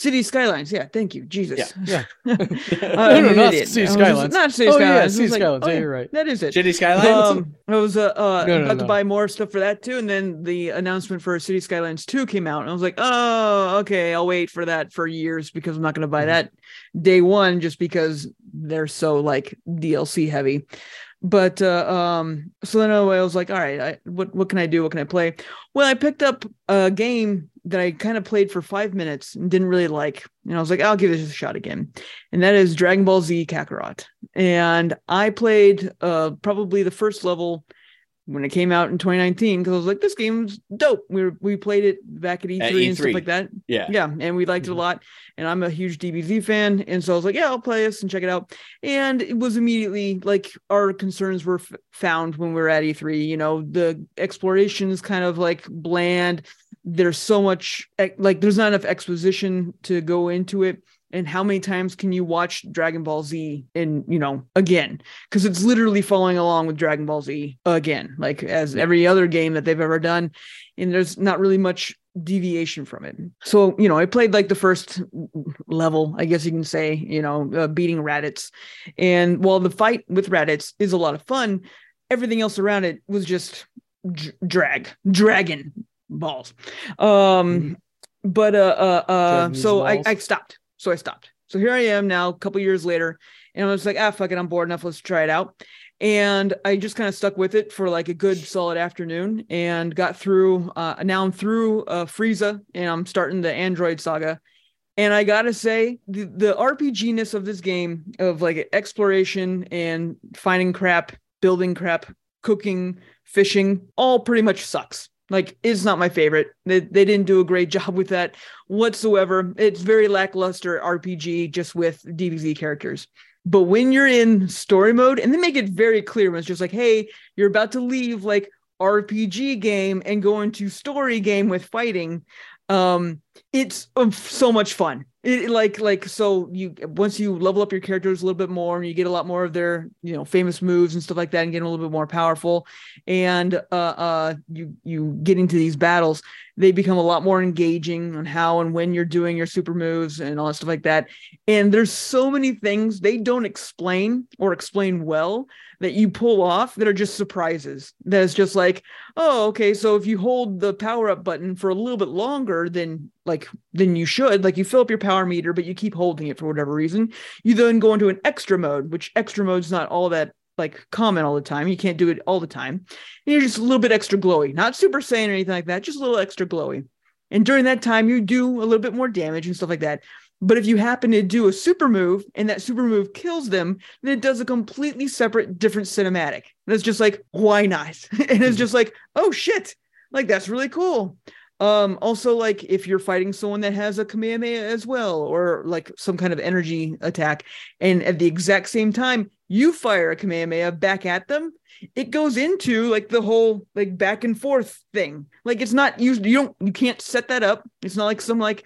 city skylines yeah thank you jesus Yeah. Uh, no, no, not. City just- Skylines. not city oh, skylines yeah, City like, Skylines. oh, yeah, yeah, you're right. that is it City Skylines? um, I was uh, uh No, no, about to buy more stuff for that too, and then the announcement for City Skylines 2 came out, and I was like, oh, okay, I'll wait for that for years because I'm not going to buy Mhm. that day one just because they're so like DLC heavy. But uh, um, so then I was like, all right, I, what what can I do? What can I play? Well, I picked up a game that I kind of played for five minutes and didn't really like, and I was like, I'll give this a shot again, and that is Dragon Ball Z Kakarot. And I played uh probably the first level when it came out in 2019 because I was like, this game's dope. We were, we played it back at E3, At and stuff like that. Yeah. Yeah, and we liked it a Mhm. lot. And I'm a huge DBZ fan, and so I was like, yeah, I'll play this and check it out. And it was immediately like our concerns were f- found when we were at E3. You know, the exploration is kind of like bland. There's so much like there's not enough exposition to go into it. And how many times can you watch Dragon Ball Z and you know again? Because it's literally following along with Dragon Ball Z again, like as every other game that they've ever done. And there's not really much deviation from it. So, you know, I played like the first level, I guess you can say, you know, uh, beating Raditz. And while the fight with Raditz is a lot of fun, everything else around it was just dr- drag, dragon balls. Um, but uh, uh, uh so I. I stopped. So I stopped. So here I am now, a couple years later, and I was like, ah, fuck it, I'm bored enough. Let's try it out. And I just kind of stuck with it for like a good solid afternoon and got through. Uh, now I'm through uh, Frieza and I'm starting the Android saga. And I gotta say, the, the RPG ness of this game, of like exploration and finding crap, building crap, cooking, fishing, all pretty much sucks. Like, it's not my favorite. They, they didn't do a great job with that whatsoever. It's very lackluster RPG just with DBZ characters. But when you're in story mode, and they make it very clear when it's just like, hey, you're about to leave like RPG game and go into story game with fighting. Um, it's uh, so much fun. It like like so you once you level up your characters a little bit more and you get a lot more of their you know famous moves and stuff like that and get a little bit more powerful and uh uh you you get into these battles they become a lot more engaging on how and when you're doing your super moves and all that stuff like that and there's so many things they don't explain or explain well that you pull off that are just surprises that is just like oh okay so if you hold the power up button for a little bit longer than like than you should like you fill up your power meter but you keep holding it for whatever reason. You then go into an extra mode which extra mode's not all that like common all the time. You can't do it all the time. And you're just a little bit extra glowy. Not super saiyan or anything like that just a little extra glowy. And during that time you do a little bit more damage and stuff like that. But if you happen to do a super move and that super move kills them then it does a completely separate different cinematic. And it's just like why not? And it's mm-hmm. just like oh shit. Like that's really cool um also like if you're fighting someone that has a kamehameha as well or like some kind of energy attack and at the exact same time you fire a kamehameha back at them it goes into like the whole like back and forth thing. Like it's not you you don't you can't set that up. It's not like some like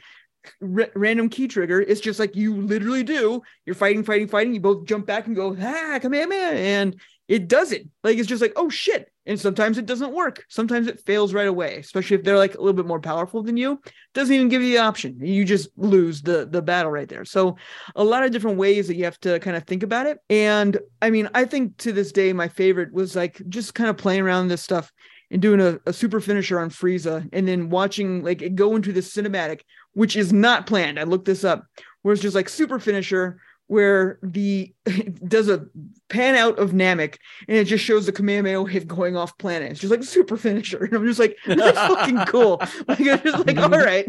r- random key trigger. It's just like you literally do. You're fighting fighting fighting. You both jump back and go ah kamehameha and it does it. Like it's just like oh shit and sometimes it doesn't work. Sometimes it fails right away especially if they're like a little bit more powerful than you. Doesn't even give you the option. You just lose the the battle right there. So a lot of different ways that you have to kind of think about it. And i mean i think to this day my favorite was like just kind of playing around this stuff and doing a, a super finisher on Frieza and then watching like it go into the cinematic which is not planned. I looked this up where it's just like super finisher where the does a pan out of Namek and it just shows the Kamehameha wave going off planet. It's just like super finisher. And I'm just like, that's fucking cool. Like I'm just like, all right.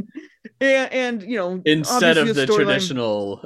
And, and you know, Instead of the storyline- traditional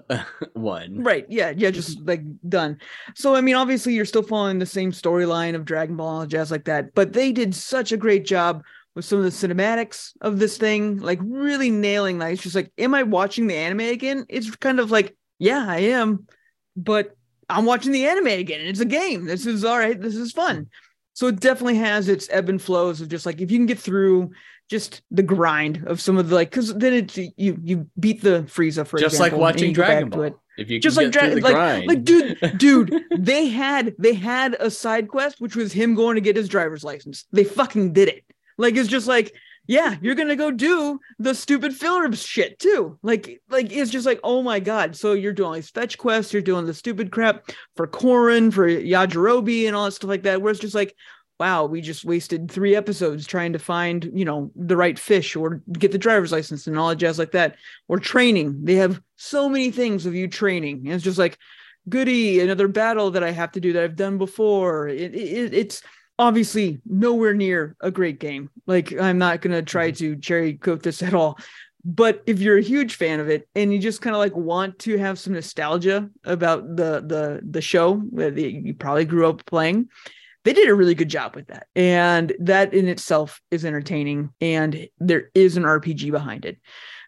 one. Right. Yeah. Yeah. Just like done. So, I mean, obviously, you're still following the same storyline of Dragon Ball and jazz like that, but they did such a great job with some of the cinematics of this thing, like really nailing that. It's just like, am I watching the anime again? It's kind of like, yeah, I am, but I'm watching the anime again. And it's a game. This is all right. This is fun. So it definitely has its ebb and flows of just like if you can get through just the grind of some of the like because then it's you you beat the Frieza for Just like example, and watching you go back Dragon Ball. it If you just can like get Dra- the like grind. like dude dude they had they had a side quest which was him going to get his driver's license they fucking did it like it's just like yeah you're gonna go do the stupid filler shit too. Like like it's just like oh my god. So you're doing these fetch quests you're doing the stupid crap for Korin for Yajirobe and all that stuff like that where it's just like wow we just wasted three episodes trying to find you know the right fish or get the driver's license and all that jazz like that. Or training. They have so many things of you training. And it's just like goody another battle that i have to do that i've done before. It, it it's obviously nowhere near a great game like i'm not going to try mm-hmm. to cherry coat this at all but if you're a huge fan of it and you just kind of like want to have some nostalgia about the the the show that you probably grew up playing they did a really good job with that. And that in itself is entertaining and there is an RPG behind it.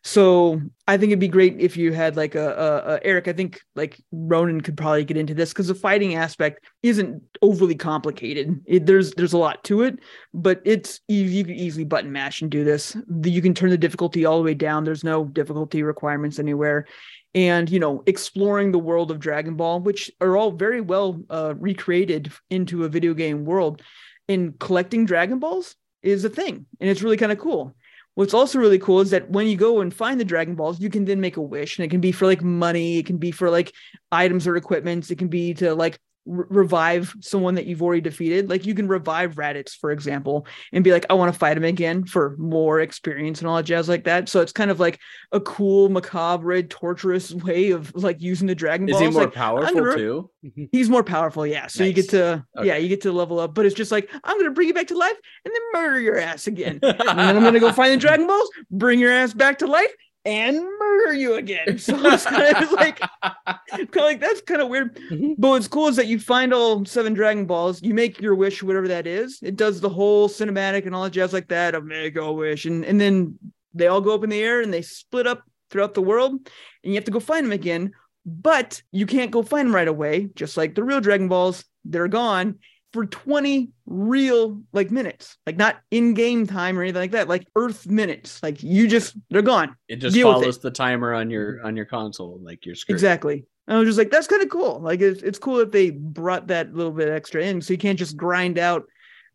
So I think it'd be great if you had like a, a, a Eric. I think like Ronan could probably get into this because the fighting aspect isn't overly complicated. It, there's there's a lot to it, but it's you, you can easily button mash and do this. You can turn the difficulty all the way down. There's no difficulty requirements anywhere, and you know exploring the world of Dragon Ball, which are all very well uh, recreated into a video game world. And collecting Dragon Balls is a thing, and it's really kind of cool What's also really cool is that when you go and find the Dragon Balls, you can then make a wish, and it can be for like money, it can be for like items or equipment, it can be to like revive someone that you've already defeated. Like you can revive Raditz, for example, and be like, I want to fight him again for more experience and all that jazz like that. So it's kind of like a cool, macabre, torturous way of like using the Dragon Balls. Is he more like, powerful gonna- too? Mm-hmm. He's more powerful, yeah. So you get to, Okay. yeah, you get to level up. But it's just like I'm gonna bring you back to life and then murder your ass again, and then I'm gonna go find the Dragon Balls, bring your ass back to life, and murder you again. So it's kind of like, kind of like that's kind of weird. Mhm. But what's cool is that you find all seven Dragon Balls, you make your wish, whatever that is. It does the whole cinematic and all that jazz like that of make a wish, and and then they all go up in the air and they split up throughout the world, and you have to go find them again. But you can't go find them right away, just like the real Dragon Balls. They're gone for 20 real like minutes, like not in-game time or anything like that, like Earth minutes. Like you just they're gone. It just Deal follows the timer on your on your console, like your screen. Exactly. And I was just like, that's kind of cool. Like it's it's cool that they brought that little bit extra in, so you can't just grind out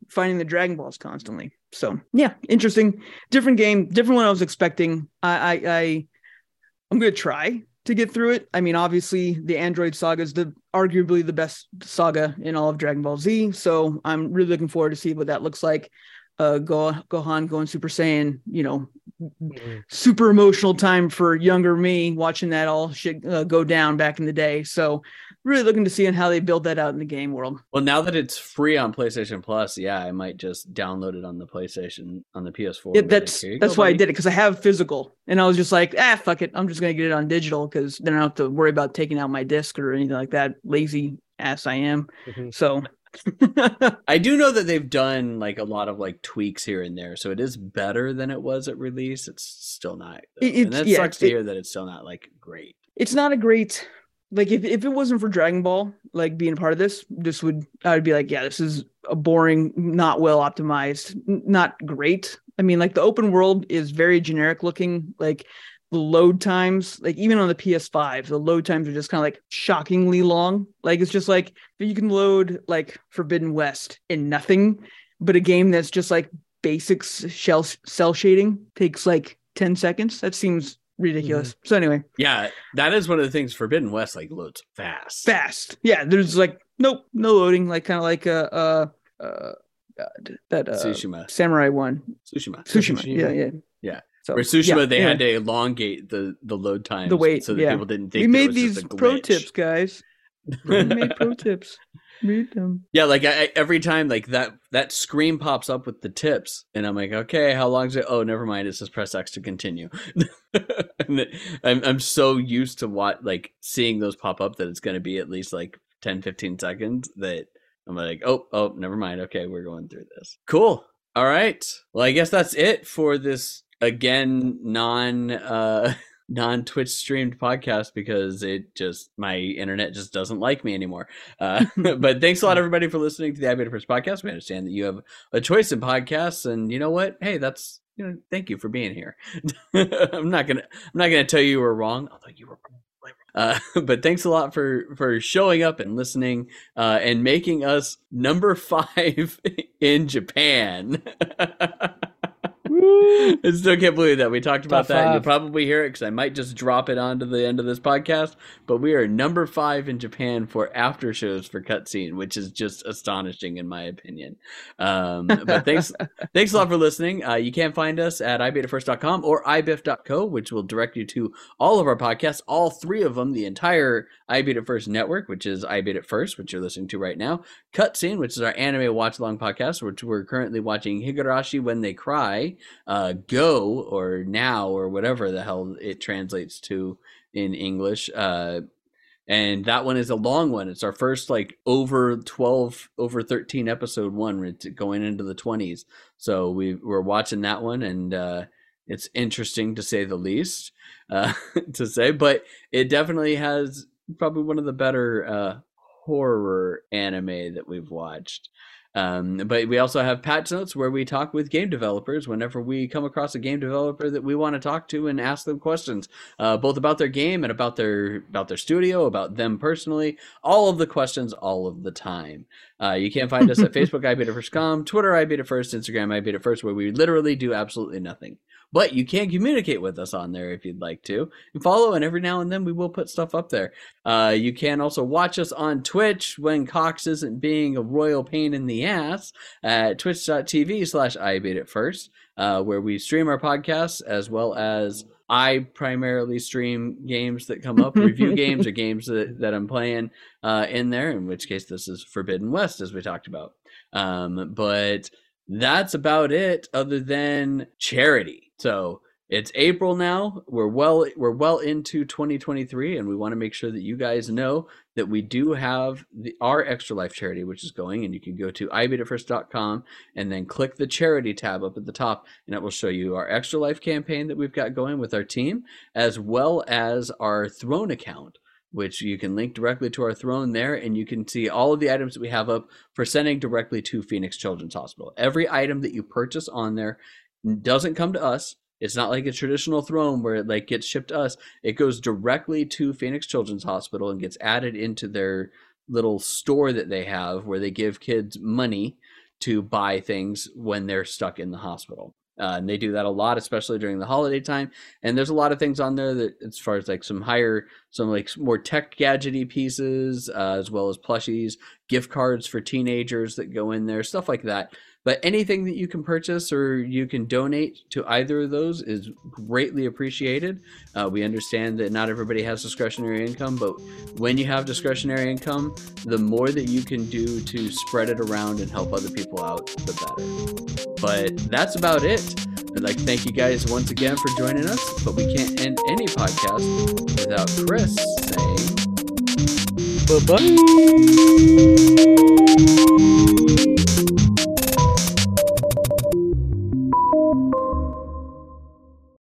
finding the Dragon Balls constantly. So yeah, interesting, different game, different one I was expecting. I I, I I'm gonna try to get through it. I mean, obviously the Android saga is the arguably the best saga in all of Dragon Ball Z. So I'm really looking forward to see what that looks like. Uh, Go Gohan going Super Saiyan, you know, Mhm. super emotional time for younger me watching that all shit uh, go down back in the day. So really looking to see how they build that out in the game world. Well, now that it's free on PlayStation Plus, yeah, I might just download it on the PlayStation on the PS4. Yeah, and be like, that's that's go, why I did it because I have physical, and I was just like, ah, fuck it, I'm just gonna get it on digital because then I don't have to worry about taking out my disc or anything like that. Lazy ass I am. Mhm. So. I do know that they've done like a lot of like tweaks here and there, so it is better than it was at release. It's still not, though. It- and that yeah, sucks to it- hear that it's still not like great. it's not a great like if, if it wasn't for Dragon Ball like being a part of this, this would I would be like, yeah, this is a boring, not well optimized, not great. I mean, like the open world is very generic looking, like the load times, like even on the PS5, the load times are just kind of like shockingly long. Like it's just like you can load like Forbidden West in nothing, but a game that's just like basics shell cel shading takes like 10 seconds. That seems ridiculous. So anyway, Yeah, that is one of the things. Forbidden West like loads fast. fast. Yeah, there's like nope, no loading, like kind of like uh uh uh God, that uh Tsushima. samurai one. Tsushima. Tsushima. Tsushima. Yeah, yeah. Yeah. So Where Tsushima, yeah, they anyway. had to elongate the the load time, the wait, so that yeah. people didn't think we made these a pro tips, guys. we made pro tips. Read them. Yeah, like I, every time, like that that screen pops up with the tips, and I'm like, okay, how long is it? Oh, never mind. It says press X to continue. I'm I'm so used to what like seeing those pop up that it's going to be at least like 10, 15 seconds that I'm like, oh, oh, never mind. Okay, we're going through this. Cool. All right. Well, I guess that's it for this again non uh non Twitch streamed podcast because it just my internet just doesn't like me anymore. Uh, but thanks a lot everybody for listening to the I Beat It First podcast. We understand that you have a choice in podcasts, and you know what? Hey, that's you know, thank you for being here. I'm not gonna I'm not gonna tell you you were wrong, although you were wrong. Uh, but thanks a lot for for showing up and listening uh, and making us number five in Japan. I still can't believe that we talked about Top that. and You'll five. probably hear it because I might just drop it onto the end of this podcast. But we are number five in Japan for after shows for cutscene, which is just astonishing in my opinion. Um, but thanks, thanks a lot for listening. Uh, you can find us at ibeatitfirst.com or ibiff.co, which will direct you to all of our podcasts, all three of them, the entire I Beat It First network, which is I Beat It First, which you're listening to right now, Cutscene, which is our anime watch along podcast, which we're currently watching Higurashi When They Cry, uh, Go or Now or whatever the hell it translates to in English. Uh, and that one is a long one. It's our first like over twelve, over thirteen episode one. We're going into the twenties, so we we're watching that one, and uh, it's interesting to say the least uh, to say, but it definitely has probably one of the better uh, horror anime that we've watched. Um, but we also have patch notes where we talk with game developers whenever we come across a game developer that we want to talk to and ask them questions, uh, both about their game and about their about their studio, about them personally. All of the questions, all of the time. Uh, you can find us at Facebook, I Beat It First.com, Twitter, I Beat It First, Instagram, I Beat It First, where we literally do absolutely nothing. But you can communicate with us on there if you'd like to. And follow, and every now and then we will put stuff up there. Uh, you can also watch us on Twitch when Cox isn't being a royal pain in the ass at twitch.tv slash I beat it first, uh, where we stream our podcasts as well as I primarily stream games that come up, review games or games that, that I'm playing uh, in there, in which case this is Forbidden West, as we talked about. Um, but that's about it, other than charity. So it's April now. We're well we're well into 2023, and we want to make sure that you guys know that we do have the our Extra Life charity, which is going, and you can go to ibeatitfirst.com and then click the charity tab up at the top, and it will show you our Extra Life campaign that we've got going with our team, as well as our Throne account which you can link directly to our throne there and you can see all of the items that we have up for sending directly to Phoenix Children's Hospital. Every item that you purchase on there doesn't come to us. It's not like a traditional throne where it like gets shipped to us. It goes directly to Phoenix Children's Hospital and gets added into their little store that they have where they give kids money to buy things when they're stuck in the hospital. Uh, and they do that a lot, especially during the holiday time. And there's a lot of things on there that, as far as like some higher, some like more tech gadgety pieces, uh, as well as plushies, gift cards for teenagers that go in there, stuff like that. But anything that you can purchase or you can donate to either of those is greatly appreciated. Uh, we understand that not everybody has discretionary income, but when you have discretionary income, the more that you can do to spread it around and help other people out, the better. But that's about it. I'd like to thank you guys once again for joining us, but we can't end any podcast without Chris saying Bye bye.